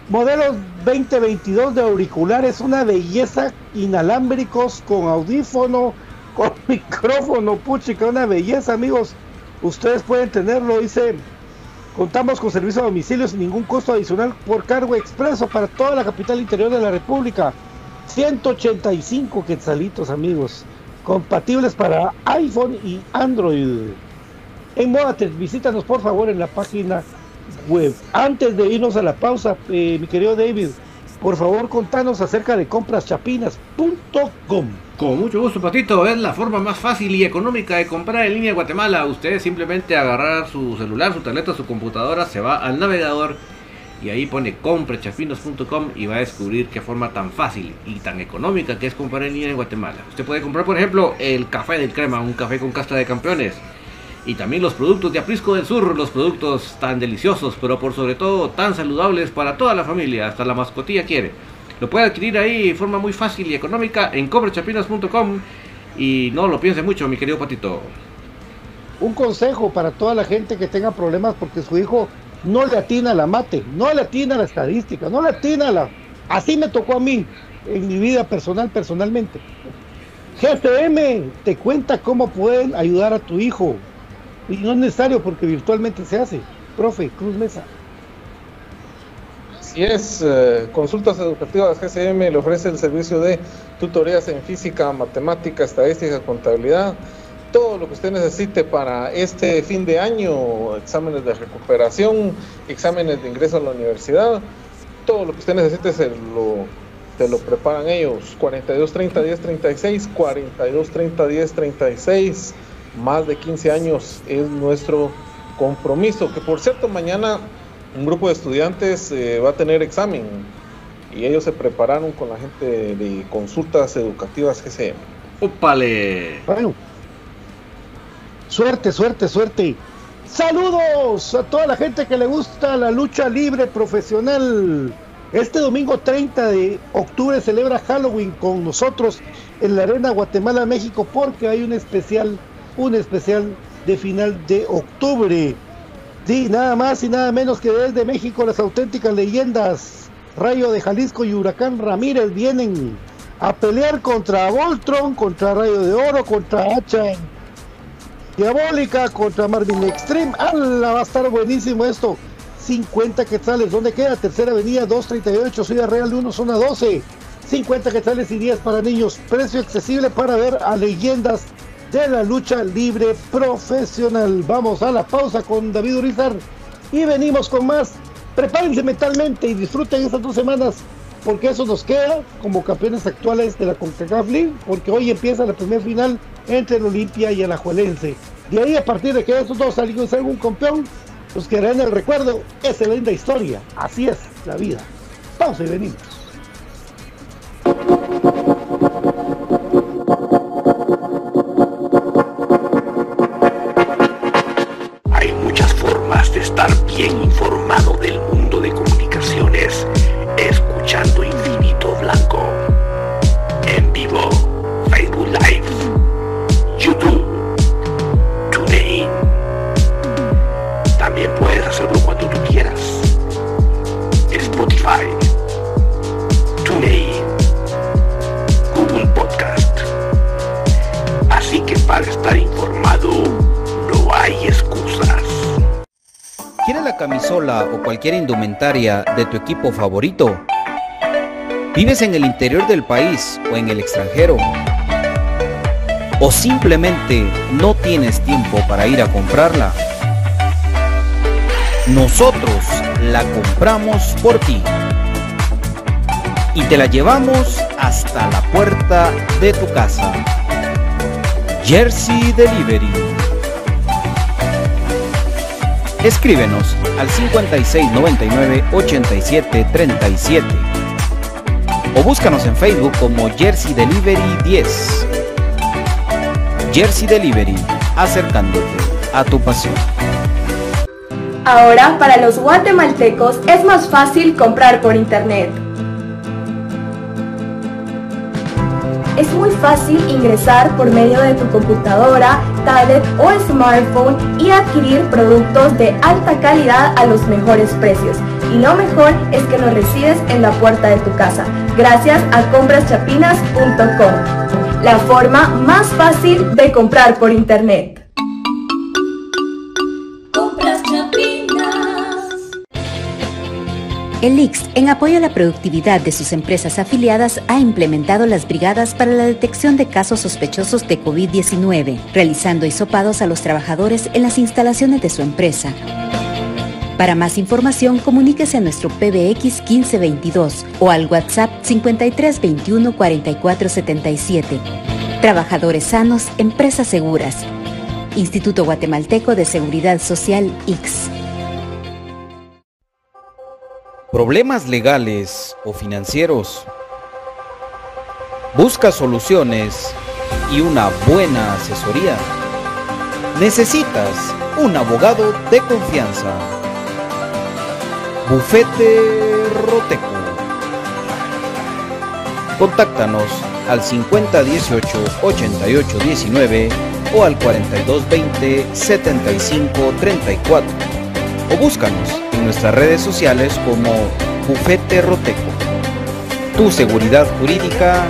Modelos 2022 de auriculares, una belleza, inalámbricos con audífono, con micrófono, puchica, una belleza, amigos. Ustedes pueden tenerlo, dice. Contamos con servicio a domicilio sin ningún costo adicional por cargo expreso para toda la capital interior de la República. 185 quetzalitos, amigos. Compatibles para iPhone y Android. En Modatel, visítanos por favor en la página web. Antes de irnos a la pausa, eh, mi querido David, por favor contanos acerca de compraschapinas.com.
Con mucho gusto, Patito. Es la forma más fácil y económica de comprar en línea en Guatemala. Usted simplemente agarrar su celular, su tableta, su computadora, se va al navegador y ahí pone comprachapinos.com y va a descubrir qué forma tan fácil y tan económica que es comprar en línea en Guatemala. Usted puede comprar, por ejemplo, el café del crema, un café con casta de campeones. Y también los productos de Aprisco del Sur, los productos tan deliciosos, pero por sobre todo tan saludables para toda la familia, hasta la mascotilla quiere. Lo puede adquirir ahí de forma muy fácil y económica en comprachapinas.com y no lo piense mucho, mi querido Patito.
Un consejo para toda la gente que tenga problemas porque su hijo no le atina la mate, no le atina la estadística, no le atina la... Así me tocó a mí en mi vida personal, personalmente. GFM te cuenta cómo pueden ayudar a tu hijo. Y no es necesario porque virtualmente se hace. Profe, Cruz Mesa.
Si es, eh, Consultas Educativas GCM le ofrece el servicio de tutorías en física, matemática, estadística, contabilidad, todo lo que usted necesite para este fin de año, exámenes de recuperación, exámenes de ingreso a la universidad, todo lo que usted necesite se lo, se lo preparan ellos. 42 30 10 36, 42 30 10 36, más de 15 años es nuestro compromiso, que por cierto mañana un grupo de estudiantes eh, va a tener examen y ellos se prepararon con la gente de consultas educativas GCM.
¡Ópale!
Bueno, suerte, suerte, suerte. Saludos a toda la gente que le gusta la lucha libre profesional. Este domingo 30 de octubre celebra Halloween con nosotros en la Arena Guatemala, México, porque hay un especial, un especial de final de octubre. Sí, nada más y nada menos que desde México las auténticas leyendas Rayo de Jalisco y Huracán Ramírez vienen a pelear contra Voltron, contra Rayo de Oro, contra Hacha Diabólica, contra Marvin Extreme. ¡Hala! Va a estar buenísimo esto. 50 quetzales. ¿Dónde queda? Tercera Avenida 238, Ciudad Real de 1, zona 12. 50 quetzales y 10 para niños. Precio accesible para ver a leyendas de la lucha libre profesional. Vamos a la pausa con David Urizar y venimos con más. Prepárense mentalmente y disfruten estas dos semanas porque eso nos queda como campeones actuales de la CONCACAF League porque hoy empieza la primera final entre el Olimpia y el Ajuelense. De ahí a partir de que esos dos salgan un campeón, los quedará en el recuerdo. Esa linda historia. Así es la vida. Pausa y venimos.
¿Quieres la camisola o cualquier indumentaria de tu equipo favorito? ¿Vives en el interior del país o en el extranjero? ¿O simplemente no tienes tiempo para ir a comprarla? Nosotros la compramos por ti y te la llevamos hasta la puerta de tu casa. Jersey Delivery. Escríbenos al 5699-8737 o búscanos en Facebook como Jersey Delivery 10. Jersey Delivery, acercándote a tu pasión.
Ahora para los guatemaltecos es más fácil comprar por internet. Es muy fácil ingresar por medio de tu computadora, tablet o smartphone y adquirir productos de alta calidad a los mejores precios. Y lo mejor es que los recibes en la puerta de tu casa, gracias a compraschapinas.com, la forma más fácil de comprar por internet.
El IX, en apoyo a la productividad de sus empresas afiliadas, ha implementado las brigadas para la detección de casos sospechosos de COVID-19, realizando hisopados a los trabajadores en las instalaciones de su empresa. Para más información, comuníquese a nuestro PBX 1522 o al WhatsApp 5321 4477. Trabajadores sanos, empresas seguras. Instituto Guatemalteco de Seguridad Social X.
problemas legales o financieros. Busca soluciones y una buena asesoría. Necesitas un abogado de confianza. Bufete Roteco. Contáctanos al 5018-8819 o al 4220-7534 o búscanos en nuestras redes sociales como Bufete Roteco. Tu seguridad jurídica,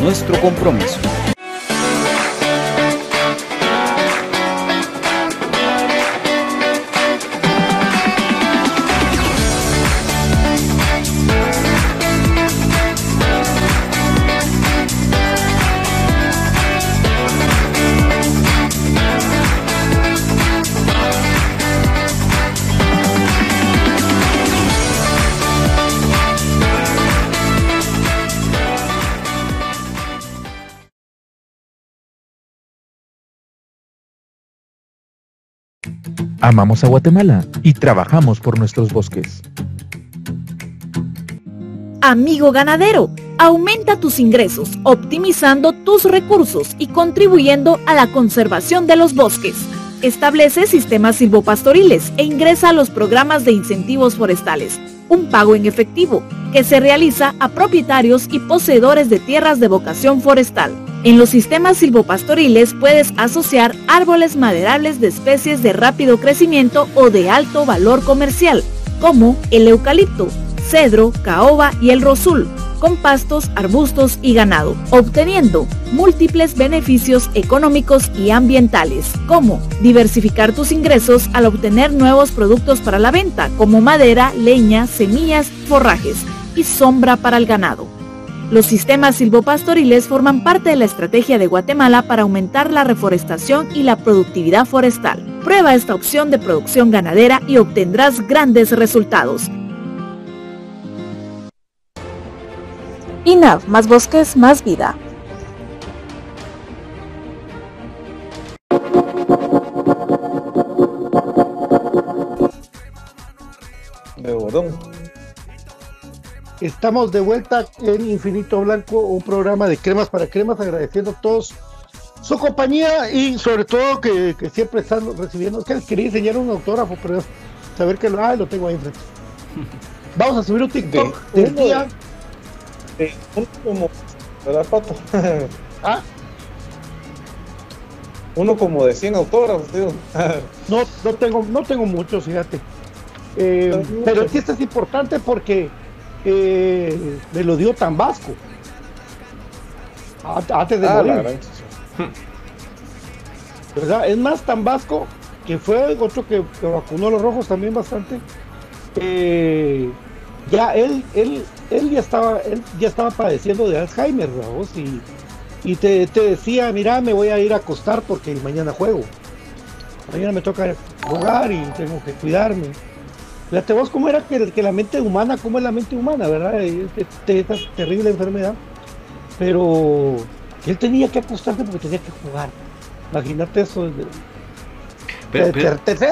nuestro compromiso.
Amamos a Guatemala y trabajamos por nuestros bosques.
Amigo ganadero, aumenta tus ingresos, optimizando tus recursos y contribuyendo a la conservación de los bosques. Establece sistemas silvopastoriles e ingresa a los programas de incentivos forestales, un pago en efectivo que se realiza a propietarios y poseedores de tierras de vocación forestal. En los sistemas silvopastoriles puedes asociar árboles maderables de especies de rápido crecimiento o de alto valor comercial, como el eucalipto, cedro, caoba y el rosul, con pastos, arbustos y ganado, obteniendo múltiples beneficios económicos y ambientales, como diversificar tus ingresos al obtener nuevos productos para la venta, como madera, leña, semillas, forrajes y sombra para el ganado. Los sistemas silvopastoriles forman parte de la estrategia de Guatemala para aumentar la reforestación y la productividad forestal. Prueba esta opción de producción ganadera y obtendrás grandes resultados. INAV, más bosques, más vida.
Estamos de vuelta en Infinito Blanco, un programa de cremas para cremas, agradeciendo a todos su compañía y sobre todo que, que siempre están recibiendo. Es que quería enseñar un autógrafo, pero saber que lo, ah, lo tengo ahí enfrente. Vamos a subir un TikTok
De
del
uno
día.
Eh, uno como. ¿Verdad, Pato?
Ah,
Uno como de 100 autógrafos, tío.
no, no tengo, no tengo muchos, fíjate. Eh,
Pero
pero sí, esto es importante porque eh, me lo dio Tambasco. A- Antes de
Ah,
morir. Es más, Tambasco, que fue otro que, que vacunó a los rojos también bastante, eh, ya él, él, él ya estaba, él ya estaba padeciendo de Alzheimer, vamos, y, y te, te decía, mira, me voy a ir a acostar porque mañana juego. Mañana me toca jugar y tengo que cuidarme. Fíjate vos cómo era que, que la mente humana, cómo es la mente humana, ¿verdad? Eh, Esta terrible enfermedad. Pero él tenía que acostarse porque tenía que jugar. Imagínate eso.
Pero,
te- te- te-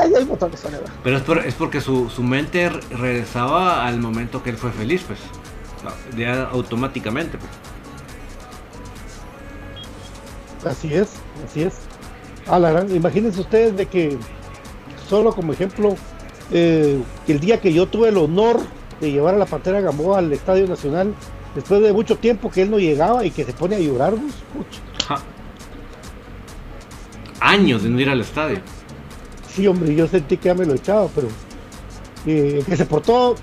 pero es, por- es porque su, su mente re- regresaba al momento que él fue feliz, pues. Ya automáticamente, pues.
Así es, así es. Ah, la gran- imagínense ustedes de que, solo como ejemplo, eh, el día que yo tuve el honor de llevar a la Pantera Gamboa al Estadio Nacional Después de mucho tiempo que él no llegaba y que se pone a llorar, pucha.
Ja. Años de no ir al estadio.
Sí, hombre, yo sentí que ya me lo echaba, pero eh, que se portó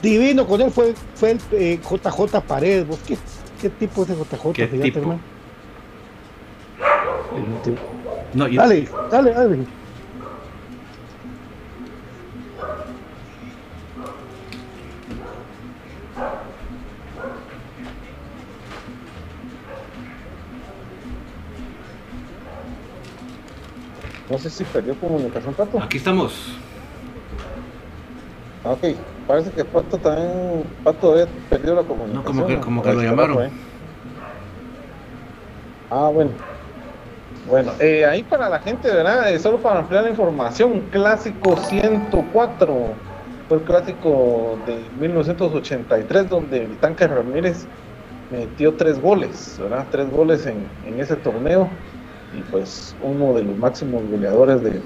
divino con él fue, fue el eh, JJ Paredes. ¿Vos qué, qué tipo es ese JJ?
¿Qué
Fíjate,
tipo?
hermano.
No, yo-
Dale, dale, dale.
No sé si perdió comunicación, Pato.
aquí estamos.
Ah, Ok, parece que Pato también. Pato todavía perdió la comunicación.
No, como que- como que lo llamaron.
¿eh? Ah, bueno. Bueno, eh, ahí para la gente, ¿verdad? Eh, solo para ampliar la información, clásico 104 fue el clásico de 1983 donde el Tanque Ramírez metió tres goles, ¿verdad? Tres goles en, en ese torneo y pues uno de los máximos goleadores de,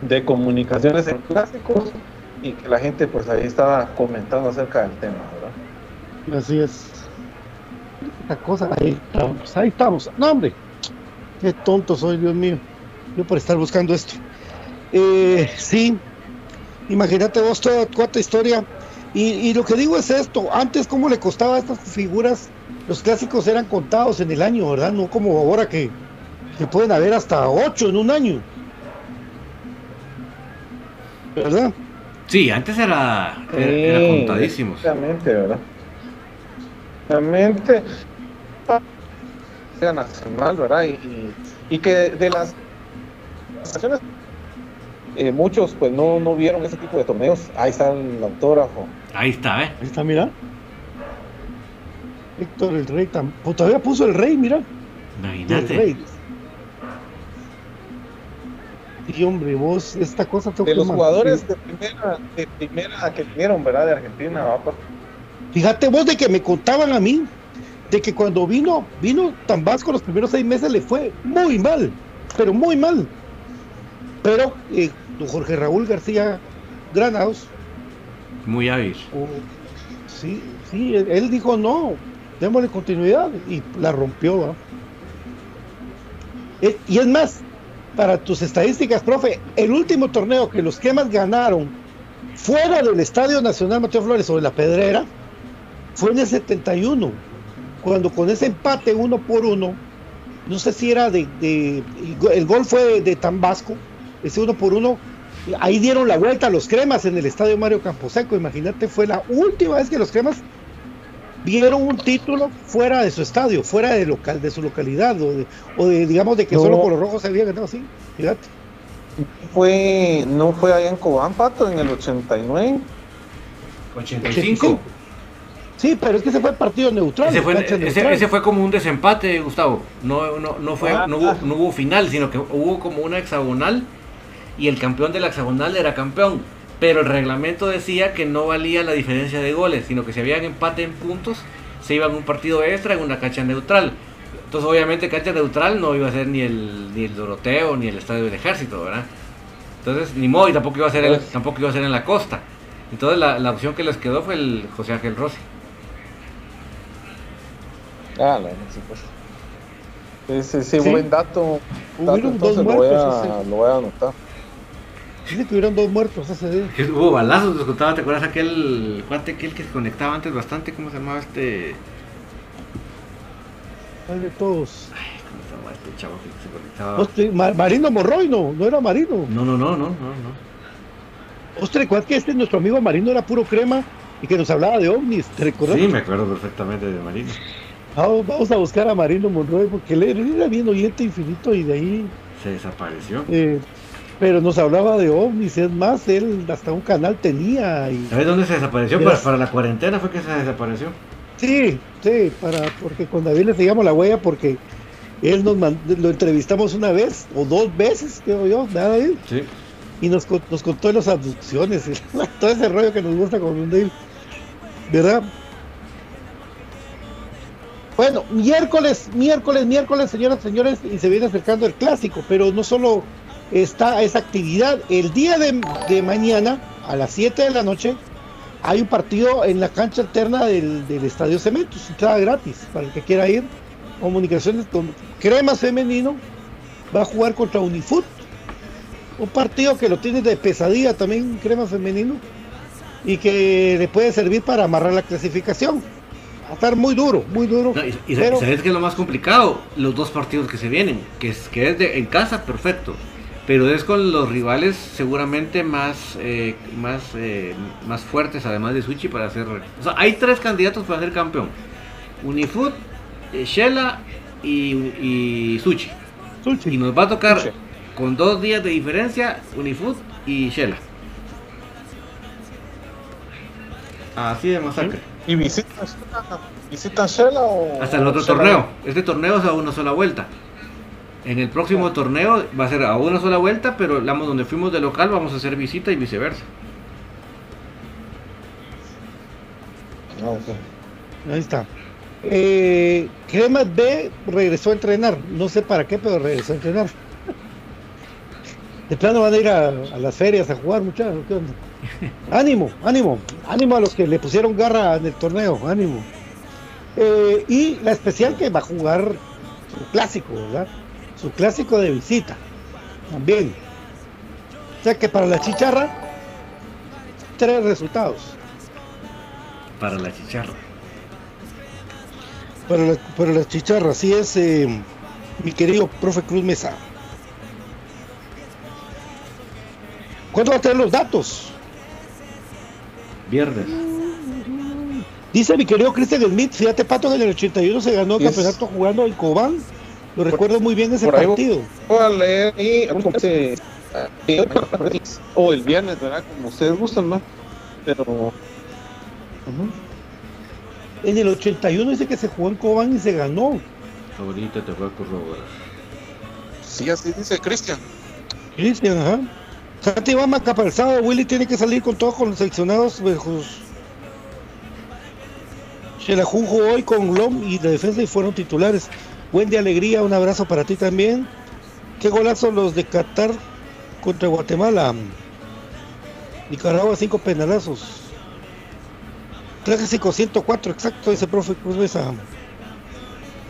de comunicaciones en clásicos y que la gente pues ahí estaba comentando acerca del tema, ¿verdad?
Así es. Esta cosa, ahí estamos, ahí estamos. No, hombre, qué tonto soy, Dios mío. Yo por estar buscando esto. Eh, sí, imagínate vos toda cuánta historia. Y, y lo que digo es esto: antes, ¿cómo le costaba a estas figuras? Los clásicos eran contados en el año, ¿verdad? No como ahora que, que pueden haber hasta ocho en un año. ¿Verdad?
Sí, antes era, era, era
Sí,
contadísimos.
Exactamente, ¿verdad? Exactamente. Era nacional, ¿verdad? Y, y, y que de las naciones, eh, muchos pues no, no vieron ese tipo de torneos. Ahí está el autógrafo.
Ahí está, ¿eh?
Ahí está, mira. Héctor el Rey, tam- pues, todavía puso el Rey, mira. El
Imagínate.
Rey. Y hombre, vos, esta cosa tengo
De
que
los jugadores de primera, de primera que vinieron, ¿verdad? De Argentina, ¿va? Pato?
Fíjate vos de que me contaban a mí, de que cuando vino, vino Tambasco los primeros seis meses le fue muy mal, pero muy mal. Pero eh, Jorge Raúl García Granados,
Muy hábil.
o- sí, sí, él, él dijo no, démosle continuidad y la rompió. ¿va? Eh, y es más, para tus estadísticas, profe, el último torneo que los quemas ganaron fuera del Estadio Nacional Mateo Flores de la Pedrera fue en el 71, cuando con ese empate uno por uno, no sé si era de, el gol fue de, de Tambasco, ese uno por uno, ahí dieron la vuelta a los cremas en el Estadio Mario Camposeco, imagínate, fue la última vez que los cremas vieron un título fuera de su estadio, fuera de local, de su localidad, o de, o de, digamos de que
No.
solo por los rojos se había ganado así, fíjate.
Fue, no fue allá en Cobán, Pato, en el 89.
85.
Sí, pero es que ese fue partido neutral.
Ese fue,
cancha
ese,
neutral.
ese fue como un desempate, Gustavo. No, no, no, fue,
Ah,
no, hubo,
ah.
no hubo final, sino que hubo como una hexagonal y el campeón de la hexagonal era campeón. Pero el reglamento decía que no valía la diferencia de goles, sino que si habían empate en puntos, se iba en un partido extra en una cancha neutral. Entonces, obviamente, cancha neutral no iba a ser ni el, ni el Doroteo ni el Estadio del Ejército, ¿verdad? Entonces, ni modo, y tampoco iba a ser, el-
Pues-
tampoco iba a ser en la costa. Entonces, la, la opción que les quedó fue el José Ángel Rossi.
Ah, no, sí, pues. Sí, Sí. buen dato. dato, entonces lo voy, a,
ese-
lo voy a anotar.
Dice que hubieron dos muertos ese día.
Hubo balazos, les contaba, ¿te acuerdas aquel cuate aquel que se conectaba antes bastante? ¿Cómo se llamaba este?
Hay de todos.
¿Cómo se llamaba este chavo que se conectaba?
Hostia, Marino Morroy, no, no era Marino.
No, no, no, no, no, no.
Ostras, ¿cuál que este nuestro amigo Marino era puro crema y que nos hablaba de ovnis? ¿Te recuerdas?
Sí, me acuerdo perfectamente de Marino.
Vamos, vamos a buscar a Marino Monroy porque él él era bien oyente infinito y de ahí.
Se desapareció.
eh, pero nos hablaba de ovnis, es más, él hasta un canal tenía. Y,
¿Sabes dónde se desapareció? Para, para la cuarentena fue que se desapareció.
sí, sí, para, porque con David le seguíamos la huella porque él nos lo entrevistamos una vez o dos veces, creo yo, nada David,
Sí.
y nos, nos contó de las abducciones, y todo ese rollo que nos gusta con un Dave, ¿verdad? Bueno, miércoles, miércoles, miércoles, señoras y señores, y se viene acercando el clásico, pero no solo está esa actividad, el día de, de mañana, a las 7 de la noche, hay un partido en la cancha alterna del, del Estadio Cementos, entrada gratis para el que quiera ir. Comunicaciones con Cremas Femenino va a jugar contra Unifoot. Un partido que lo tiene de pesadilla también Cremas Femenino y que le puede servir para amarrar la clasificación. Va a estar muy duro, muy duro.
No, y, y
pero-
sabes que es lo más complicado, los dos partidos que se vienen, que es que es de, en casa, perfecto, pero es con los rivales seguramente más eh, más eh, más fuertes, además de Suchi para hacer. O sea, hay tres candidatos para ser campeón: Unifoot, eh, Shela y, y Suchi.
Suchi.
Y nos va a tocar
Suchi.
con dos días de diferencia Unifoot y Shela. Así de masacre.
¿Y visitan, visitan Shela o.?
Hasta el otro
Shela?
torneo. Este torneo es a una sola vuelta. En el próximo torneo va a ser a una sola vuelta, pero digamos, donde fuimos de local vamos a hacer visita y viceversa.
Ah.
Ahí está. Eh, Cremas B regresó a entrenar. No sé para qué, pero regresó a entrenar. De plano van a ir a, a las ferias a jugar, muchachos. ¿qué onda? Ánimo, ánimo, ánimo a los que le pusieron garra en el torneo, ánimo. Eh, y la especial que va a jugar clásico, ¿verdad? Su clásico de visita. También. O sea que para la chicharra, tres resultados.
Para la chicharra.
Para la, para la chicharra, así es, eh, mi querido profe Cruz Mesa. ¿Cuándo va a tener los datos?
Viernes.
Dice mi querido Cristian Smith, fíjate Pato que en el 81 se ganó el
Yes.
campeonato jugando en Cobán. Lo recuerdo muy bien ese partido.
Voy a leer ahí algún comentario, o el viernes, ¿verdad? Como ustedes gustan, ¿no? Pero.
En el 81 dice que se jugó en Cobán y se ganó.
Ahorita te voy a corroborar.
Sí, así dice Cristian.
Cristian, ajá. Santi Bama Capalzado, Willy tiene que salir con todos con los seleccionados. Pues, Shelahu jugó hoy con Lom y la defensa y fueron titulares. Buen de alegría, un abrazo para ti también. Qué golazo los de Qatar contra Guatemala. Nicaragua, cinco penalazos. Clásico 104, exacto, ese profe Cruz Mesa.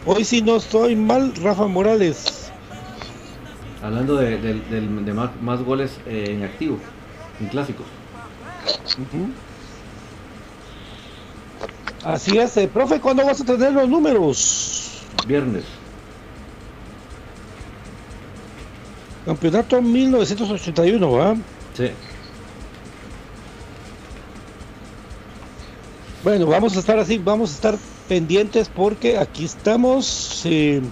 Hoy sí no estoy mal, Rafa Morales.
Hablando de, más goles eh, en activo, en clásicos.
Así es, eh, profe, ¿cuándo vas a tener los números?
Viernes.
Campeonato 1981, ¿va?
Sí.
Bueno, vamos a estar así, vamos a estar pendientes porque aquí estamos. eh,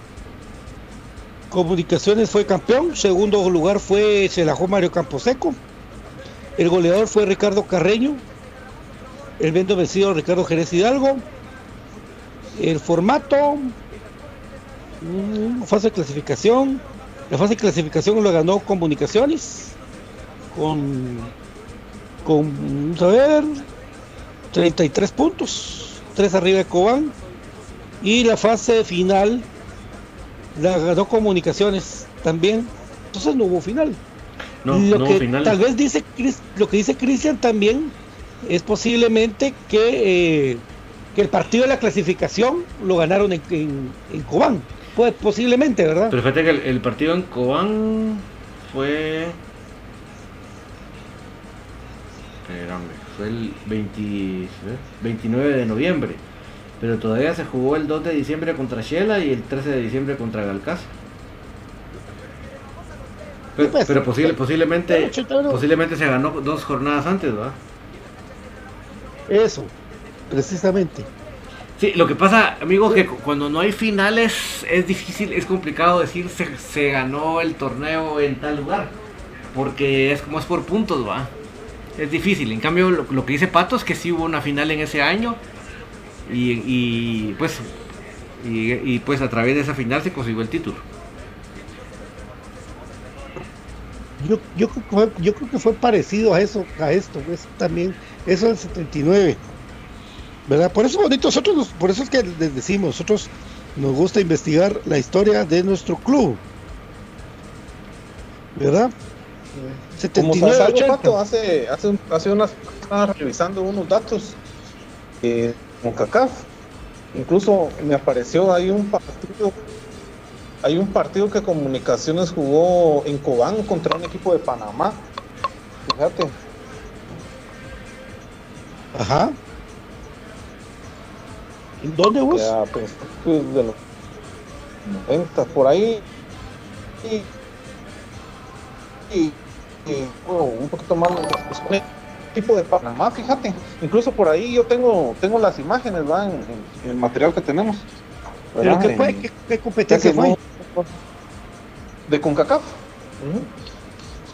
Comunicaciones fue campeón, segundo lugar fue Celajó Mario Camposeco, el goleador fue Ricardo Carreño, el vendo vencido Ricardo Jerez Hidalgo, el formato, fase de clasificación, la fase de clasificación lo ganó Comunicaciones, con, con, vamos a ver, 33 puntos, 3 arriba de Cobán. Y la fase final la ganó Comunicaciones también. Entonces no hubo final.
No,
lo
no
que
final.
tal vez dice lo que dice Cristian también es posiblemente que, eh, que el partido de la clasificación lo ganaron en, en, en Cobán. Pues posiblemente, ¿verdad?
Pero fíjate que el, el partido en Cobán fue. Espérame, fue el 20 ¿eh? 29 de noviembre. Pero todavía se jugó el 2 de diciembre contra Shela y el 13 de diciembre contra Galcaz. Pero,
pues,
pero posible- posiblemente,
81.
posiblemente se ganó dos jornadas antes, ¿verdad?
Eso, precisamente.
Sí, lo que pasa, amigo, que cu- cuando no hay finales es difícil, es complicado decir se, se ganó el torneo en tal lugar. Porque es como es por puntos, va. Es difícil. En cambio, lo, que dice Pato es que sí hubo una final en ese año. Y, y, pues y, pues a través de esa final se consiguió el título.
Yo, yo, yo creo que fue parecido a eso, a esto, pues también, eso del 79, ¿verdad? Por eso bonito, nosotros, nos- por eso es que les decimos, nosotros nos gusta investigar la historia de nuestro club, ¿verdad?
Como
79,
sabes,
80.
Pato, hace, hace, un- hace unas estaba revisando unos datos eh, con CACAF. Incluso me apareció ahí un partido. Hay un partido que Comunicaciones jugó en Cobán contra un equipo de Panamá. Fíjate.
Ajá. ¿En dónde vos?
Ya, pues, pues, de los 90, por ahí. Y, y, y, bueno, un poquito más. pues, tipo de Panamá, fíjate. Incluso por ahí yo tengo tengo las imágenes, ¿va? En, en- en el material que tenemos.
¿Pero qué fue? ¿Qué, qué competencia fue?
no- de CONCACAF.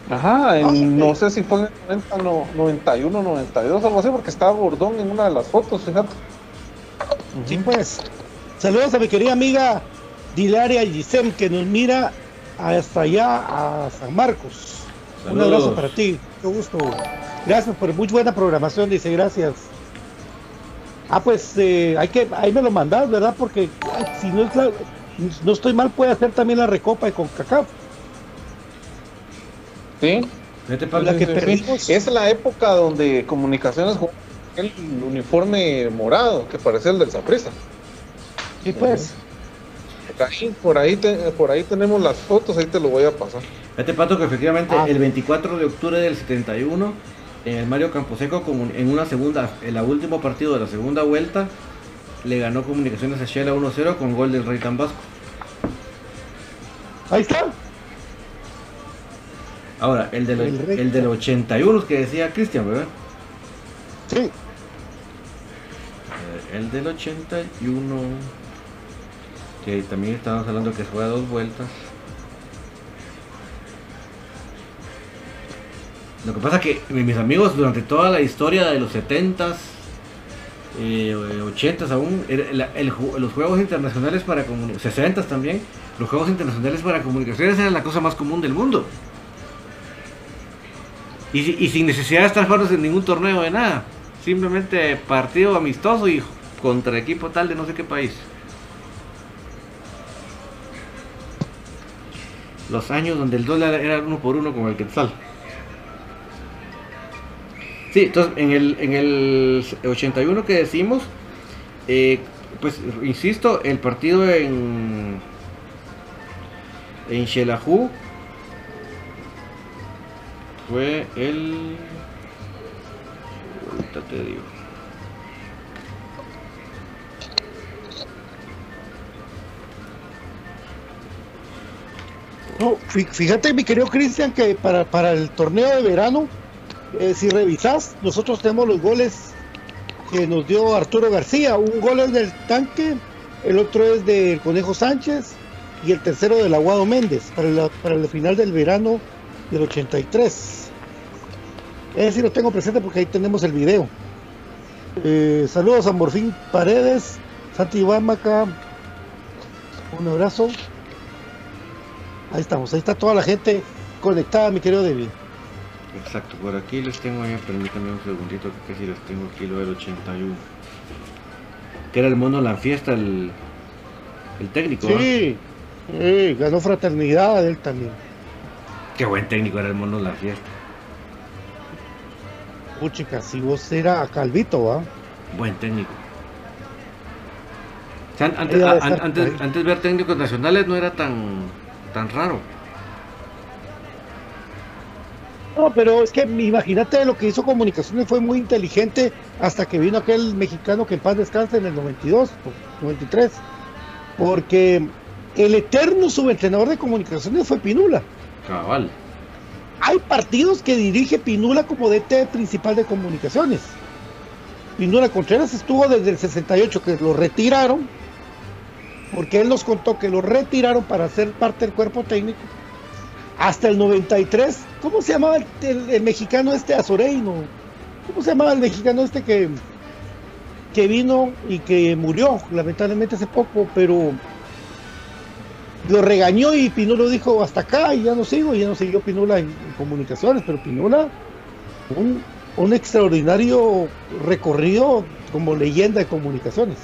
Ajá, en-
Ah,
no sé si fue en el 90, no, 91, 92, algo así, porque estaba Bordón en una de las fotos, fíjate.
Sí, pues. Saludos a mi querida amiga Dilaria Gisem, que nos mira hasta allá a San Marcos. Un abrazo para ti, qué gusto. Gracias por muy buena programación, dice, gracias. Ah, pues eh, hay que, ahí me lo mandas, ¿verdad? Porque ay, si no es la- no estoy mal, puede hacer también la recopa de CONCACAF.
Sí.
Vete
La
para
que
sí, sí.
perdimos.
Es la época donde Comunicaciones jugó el uniforme morado que parecía el del Saprissa.
Sí, pues.
Por ahí, por ahí, te- por ahí tenemos las fotos, ahí te lo voy a pasar.
Este pato que efectivamente
Ah.
el 24 de octubre del 71 en el Mario Camposeco como en una segunda en la último partido de la segunda vuelta le ganó Comunicaciones a Shela 1-0 con gol del Rey Tambasco.
Ahí está.
Ahora, el del,
El
el del 81 que decía Cristian, ¿verdad?
Sí.
A El del 81 que también estábamos hablando que juega dos vueltas. Lo que pasa que mis amigos durante toda la historia de los 70s, eh, 80s aún, era la- el ju- los juegos internacionales para comunicaciones, 60s también, los juegos internacionales para comunicaciones eran la cosa más común del mundo. Y sin necesidad de estar jugando en ningún torneo de nada. Simplemente partido amistoso y contra equipo tal de no sé qué país. Los años donde el dólar era uno por uno con el quetzal. Sí, entonces en el, en el 81 que decimos, eh, pues insisto, el partido en, en Xelajú fue el... Ahorita te digo.
Fíjate, mi querido Cristian, que para, para el torneo de verano, eh, si revisas, nosotros tenemos los goles que nos dio Arturo García. Un gol es del tanque, el otro es del Conejo Sánchez y el tercero del Aguado Méndez para la, para final del verano del 83. Ese sí lo tengo presente porque ahí tenemos el video. Eh, saludos a Morfín Paredes, Santi Bámaca, un abrazo. Ahí estamos, ahí está toda la gente conectada, mi querido David.
Exacto, por aquí les tengo ya, permítanme un segundito que si les tengo aquí lo del 81. Que era el mono la fiesta, el, el técnico.
Sí, sí, ganó fraternidad él también.
Qué buen técnico era el mono la fiesta.
Puchica, si vos era Calvito, ¿va?
Buen técnico. O sea, antes, a- antes ver técnicos nacionales no era tan, tan raro.
No, pero es que imagínate lo que hizo Comunicaciones fue muy inteligente hasta que vino aquel mexicano que en paz descanse en el 92, o 93. Porque el eterno subentrenador de Comunicaciones fue Pinula.
Cabal.
Hay partidos que dirige Pinula como DT principal de Comunicaciones. Pinula Contreras estuvo desde el 68 que lo retiraron, porque él nos contó que lo retiraron para ser parte del cuerpo técnico, hasta el 93. ¿Cómo se llamaba el, mexicano este Azoreino? ¿Cómo se llamaba el mexicano este que, que vino y que murió lamentablemente hace poco, pero lo regañó y Pinula dijo hasta acá y ya no sigo, y ya no siguió Pinula en, comunicaciones, pero Pinula un extraordinario recorrido como leyenda de comunicaciones.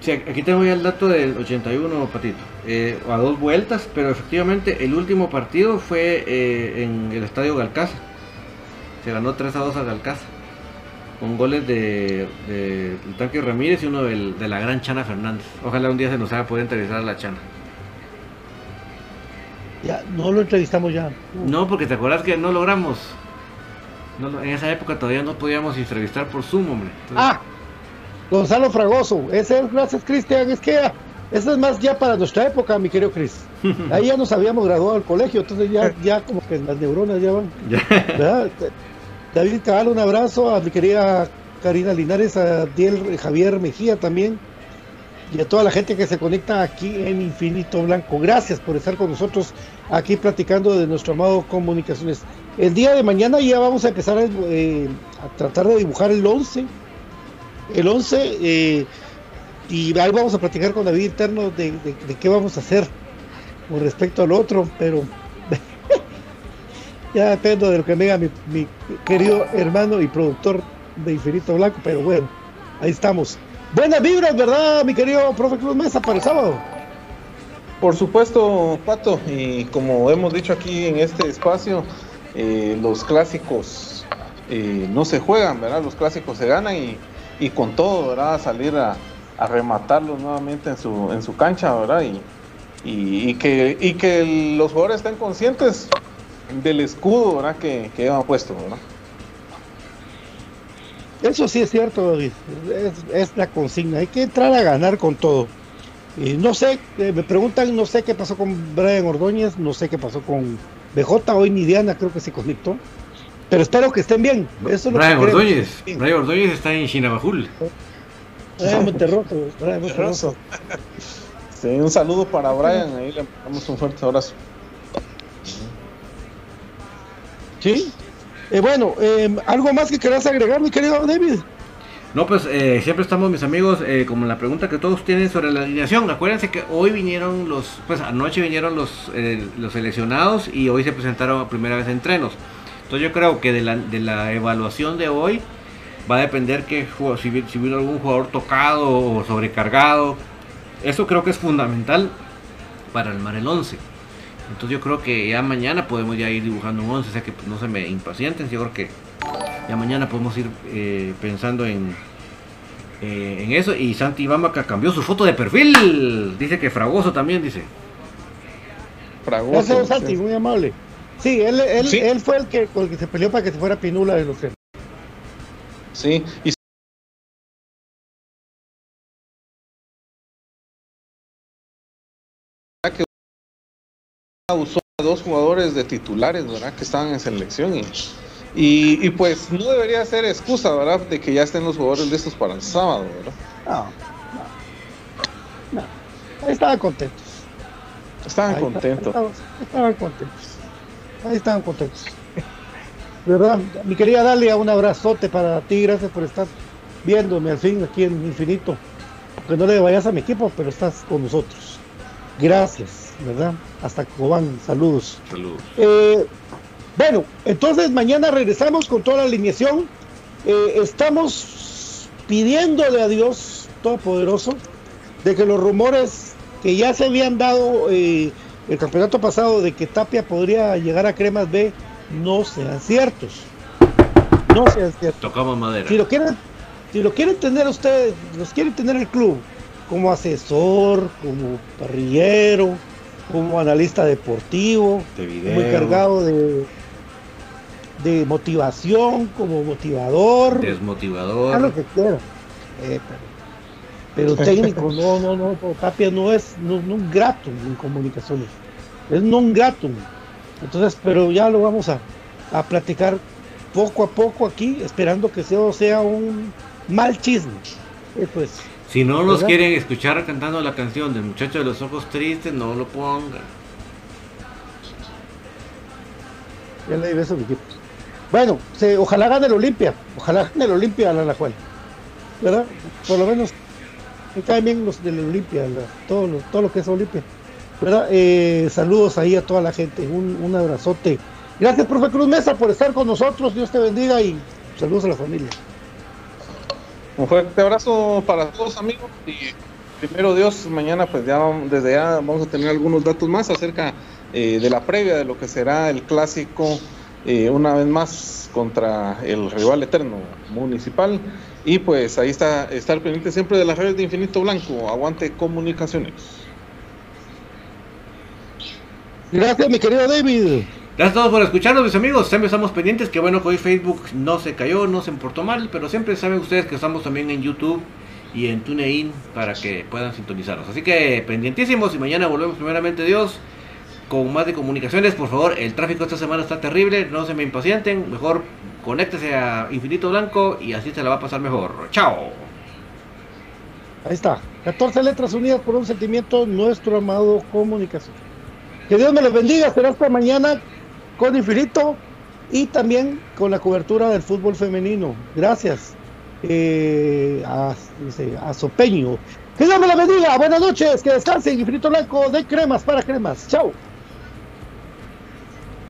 Sí, aquí tengo ya el dato del 81, Patito. Eh, a dos vueltas, pero efectivamente el último partido fue eh, en el estadio Galcaza. Se ganó 3 a 2 a Galcaza. Con goles de, de, del Tanque Ramírez y uno del- de la gran Chana Fernández. Ojalá un día se nos haga poder entrevistar a la Chana.
Ya, no lo entrevistamos ya.
No, porque te acuerdas que no logramos. No en esa época todavía no podíamos entrevistar por Zoom, hombre. Entonces,
Ah, Gonzalo Fragoso. Ese es, gracias, Cristian. Es que eso es más ya para nuestra época, mi querido Cris. Ahí ya nos habíamos graduado al colegio, entonces ya, ya como que las neuronas ya van. ¿verdad? David Cabal, un abrazo a mi querida Karina Linares, a Diel Javier Mejía también, y a toda la gente que se conecta aquí en Infinito Blanco. Gracias por estar con nosotros aquí platicando de nuestro amado Comunicaciones. El día de mañana ya vamos a empezar a, eh, a tratar de dibujar el 11. El 11, eh, y ahí vamos a platicar con David Interno de, de- de qué vamos a hacer con respecto al otro, pero ya dependo de lo que me diga mi, mi querido hermano y productor de Infinito Blanco, pero bueno, ahí estamos. Buenas vibras, ¿verdad, mi querido profe Cruz Mesa, para el sábado?
Por supuesto, Pato, y como hemos dicho aquí en este espacio, eh, los clásicos eh, no se juegan, ¿verdad? Los clásicos se ganan y, y con todo, ¿verdad? Salir a, rematarlos nuevamente en su, cancha, ¿verdad? Y, que, los jugadores estén conscientes del escudo, ¿verdad? Que, que llevan puesto, ¿verdad?
Eso sí es cierto. Es, la consigna. Hay que entrar a ganar con todo. No sé, eh, me preguntan, no sé qué pasó con Brian Ordóñez, no sé qué pasó con BJ, hoy ni Diana creo que se conectó. Pero espero que estén bien. Eso es lo
Brian. Ordóñez. Brian Ordóñez está en Chinabajul.
Brian Monterroso, Brian Monterroso.
Sí, un saludo para Brian, ahí le mandamos un fuerte abrazo.
Sí. Eh, bueno, eh, algo más que quieras agregar, mi querido David.
No, pues eh, siempre estamos, mis amigos, eh, como la pregunta que todos tienen sobre la alineación. Acuérdense que hoy vinieron los, pues anoche vinieron los, eh, los seleccionados y hoy se presentaron a primera vez entrenos. Entonces yo creo que de la, de la evaluación de hoy va a depender que si, vi- si vino algún jugador tocado o sobrecargado. Eso creo que es fundamental para armar el 11. Entonces yo creo que ya mañana podemos ya ir dibujando un 11, o sea que pues, no se me impacienten, yo creo que ya mañana podemos ir eh, pensando en, eh, en eso. Y Santi Bamaca cambió su foto de perfil. Dice que Fragoso también dice.
Fragoso.
Gracias, Santi, muy amable. Sí, él, él,
Sí.
él fue el que, con el que se peleó para que se fuera Pinula de los que.
Sí, y que usó a dos jugadores de titulares, ¿verdad? Que estaban en selección y, y, y, pues no debería ser excusa, ¿verdad? De que ya estén los jugadores listos para el sábado, ¿verdad?
No, no, estaban contentos.
Estaban
Ahí
contentos.
Estaban, estaban contentos. Ahí estaban contentos. ¿Verdad? Mi querida Dalia, un abrazote para ti. Gracias por estar viéndome al fin aquí en Infinito. Que no le vayas a mi equipo, pero estás con nosotros. Gracias, ¿verdad? Hasta Cobán, saludos.
Saludos.
Eh, bueno, entonces mañana regresamos con toda la alineación. Eh, estamos pidiéndole a Dios Todopoderoso de que los rumores que ya se habían dado eh, el campeonato pasado de que Tapia podría llegar a Cremas B no sean ciertos. No sean ciertos.
Tocamos madera.
Si lo quieren, si lo quieren tener ustedes, los quieren tener el club como asesor, como parrillero, como analista deportivo,
De video.
encargado de, de motivación, como motivador,
Desmotivador.
que quieran. Eh, pero, pero técnico, no, no, no, Tapia no es no, no un grato en comunicaciones, es no un grato. Entonces, pero ya lo vamos a, a platicar poco a poco aquí, esperando que sea, sea un mal chisme. Eh, pues,
Si no nos
¿Verdad?
quieren escuchar cantando la canción del muchacho de los ojos tristes, no lo pongan.
ya le digo eso a mi equipo. Bueno, se, ojalá gane el Olimpia, ojalá gane el Olimpia a la Alajuela. ¿Verdad? Por lo menos me caen bien los del Olimpia, la- todo, lo, todo lo que es Olimpia. Eh, saludos ahí a toda la gente, un, un abrazote. Gracias, profe Cruz Mesa, por estar con nosotros. Dios te bendiga y saludos a la familia.
Un fuerte abrazo para todos amigos y primero Dios, mañana pues ya desde ya vamos a tener algunos datos más acerca eh, de la previa de lo que será el clásico eh, una vez más contra el rival eterno municipal. Y pues ahí está, estar pendiente siempre de las redes de Infinito Blanco. Aguante comunicaciones.
Gracias, mi querido David.
Gracias a todos por escucharnos, mis amigos. Siempre estamos pendientes. Que bueno que hoy Facebook no se cayó, no se importó mal. Pero siempre saben ustedes que estamos también en YouTube y en TuneIn para que puedan sintonizarnos. Así que pendientísimos y mañana volvemos primeramente Dios con más de comunicaciones. Por favor, el tráfico esta semana está terrible, no se me impacienten. Mejor conéctese a Infinito Blanco y así se la va a pasar mejor. Chao.
Ahí está. 14 letras unidas por un sentimiento, nuestro amado comunicación. Que Dios me los bendiga. Será hasta mañana con Infinito y también con la cobertura del fútbol femenino. Gracias. Eh, a, a Sopeño. Que Dios me la bendiga. Buenas noches. Que descansen. Infinito Blanco de cremas para cremas. Chao.